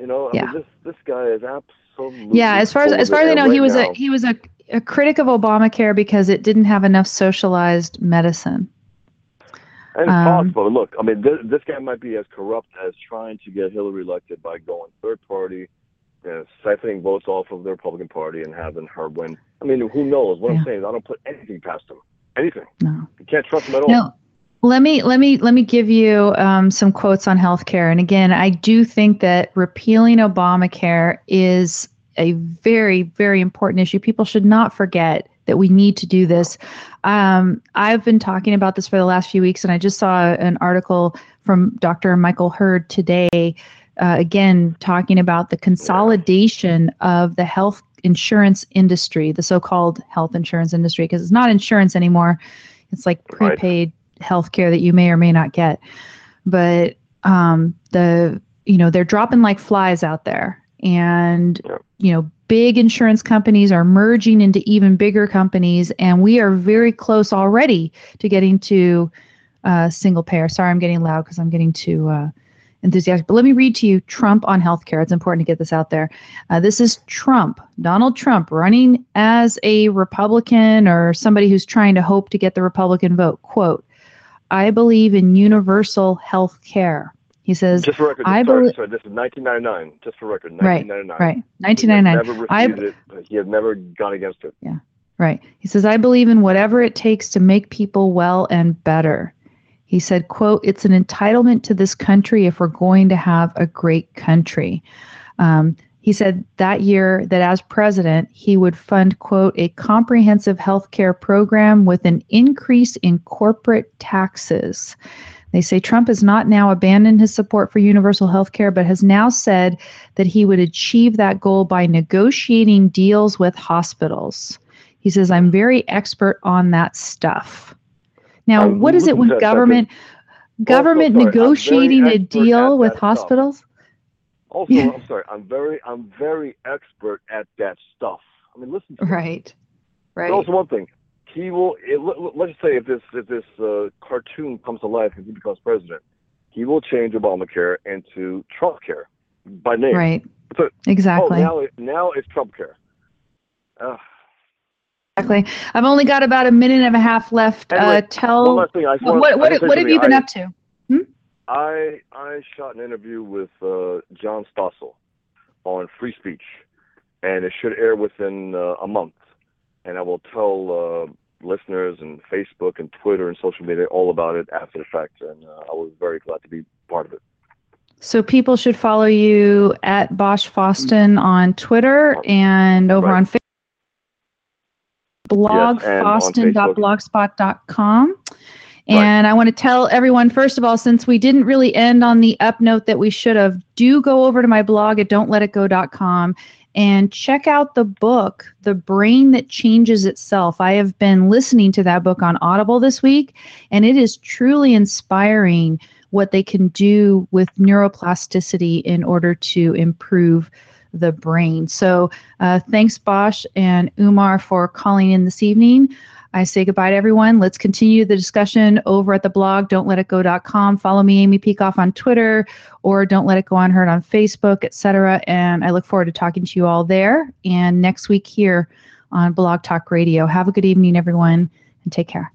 You know, I Yeah. mean, this this guy is absolutely. Yeah, as far as as far as I know, and he was now- a he was a, a critic of Obamacare because it didn't have enough socialized medicine. And it's Um, possible. Look, I mean, this, this guy might be as corrupt as trying to get Hillary elected by going third party, you know, siphoning votes off of the Republican Party and having her win. I mean, who knows? What Yeah. I'm saying is, I don't put anything past him. Anything. No. You can't trust him at all. No. Let me let me let me give you um, some quotes on healthcare. And again, I do think that repealing Obamacare is a very very important issue. People should not forget that we need to do this. Um, I've been talking about this for the last few weeks, and I just saw an article from Dr. Michael Hurd today, uh, again talking about the consolidation of the health insurance industry, the so-called health insurance industry, because it's not insurance anymore. It's like Right. prepaid health care that you may or may not get. But um, the you know they're dropping like flies out there, and you know big insurance companies are merging into even bigger companies, and we are very close already to getting to uh, single payer. Sorry, I'm getting loud because I'm getting to. uh, enthusiastic. But let me read to you Trump on healthcare. It's important to get this out there. Uh, this is Trump, Donald Trump, running as a Republican or somebody who's trying to hope to get the Republican vote. Quote, I believe in universal health care. He says, just for record, I sorry, belie- sorry, this is 1999. Just for record, Right, 1999. right, He has 1999. Never I- it. He has never gone against it. Yeah, right. He says, I believe in whatever it takes to make people well and better. He said, quote, it's an entitlement to this country if we're going to have a great country. Um, he said that year that as president, he would fund, quote, a comprehensive health care program with an increase in corporate taxes. They say Trump has not now abandoned his support for universal health care, but has now said that he would achieve that goal by negotiating deals with hospitals. He says, I'm very expert on that stuff. Now, Um, what is it listen when to that government government sorry, I'm very negotiating a deal with that stuff. hospitals? Also, Yeah. I'm sorry. I'm very, I'm very expert at that stuff. I mean, listen. To me. Right. Right. But also one thing, he will. It, let, just say if this if this uh, cartoon comes to life and he becomes president, he will change Obamacare into Trump care by name. Right. So- Exactly. Oh, now it, now it's Trump care. Uh, Exactly. I've only got about a minute and a half left. Anyway, uh, one tell last thing. I just what what, what, say have you been I, up to? I I shot an interview with uh, John Stossel on free speech, and it should air within uh, a month. And I will tell uh, listeners and Facebook and Twitter and social media all about it after the fact. And uh, I was very glad to be part of it. So people should follow you at Bosch Fawstin on Twitter and over Right. on Facebook. And on And I want to tell everyone, first of all, since we didn't really end on the up note that we should have, do go over to my blog at don'tletitgo.com and check out the book, The Brain That Changes Itself. I have been listening to that book on Audible this week, and it is truly inspiring what they can do with neuroplasticity in order to improve the brain. So uh, thanks, Bosch and Umar, for calling in this evening. I say goodbye to everyone. Let's continue the discussion over at the blog, don'tletitgo.com. Follow me, Amy Peikoff, on Twitter or Don't Let It Go Unheard on Facebook, etc. And I look forward to talking to you all there and next week here on Blog Talk Radio. Have a good evening, everyone, and take care.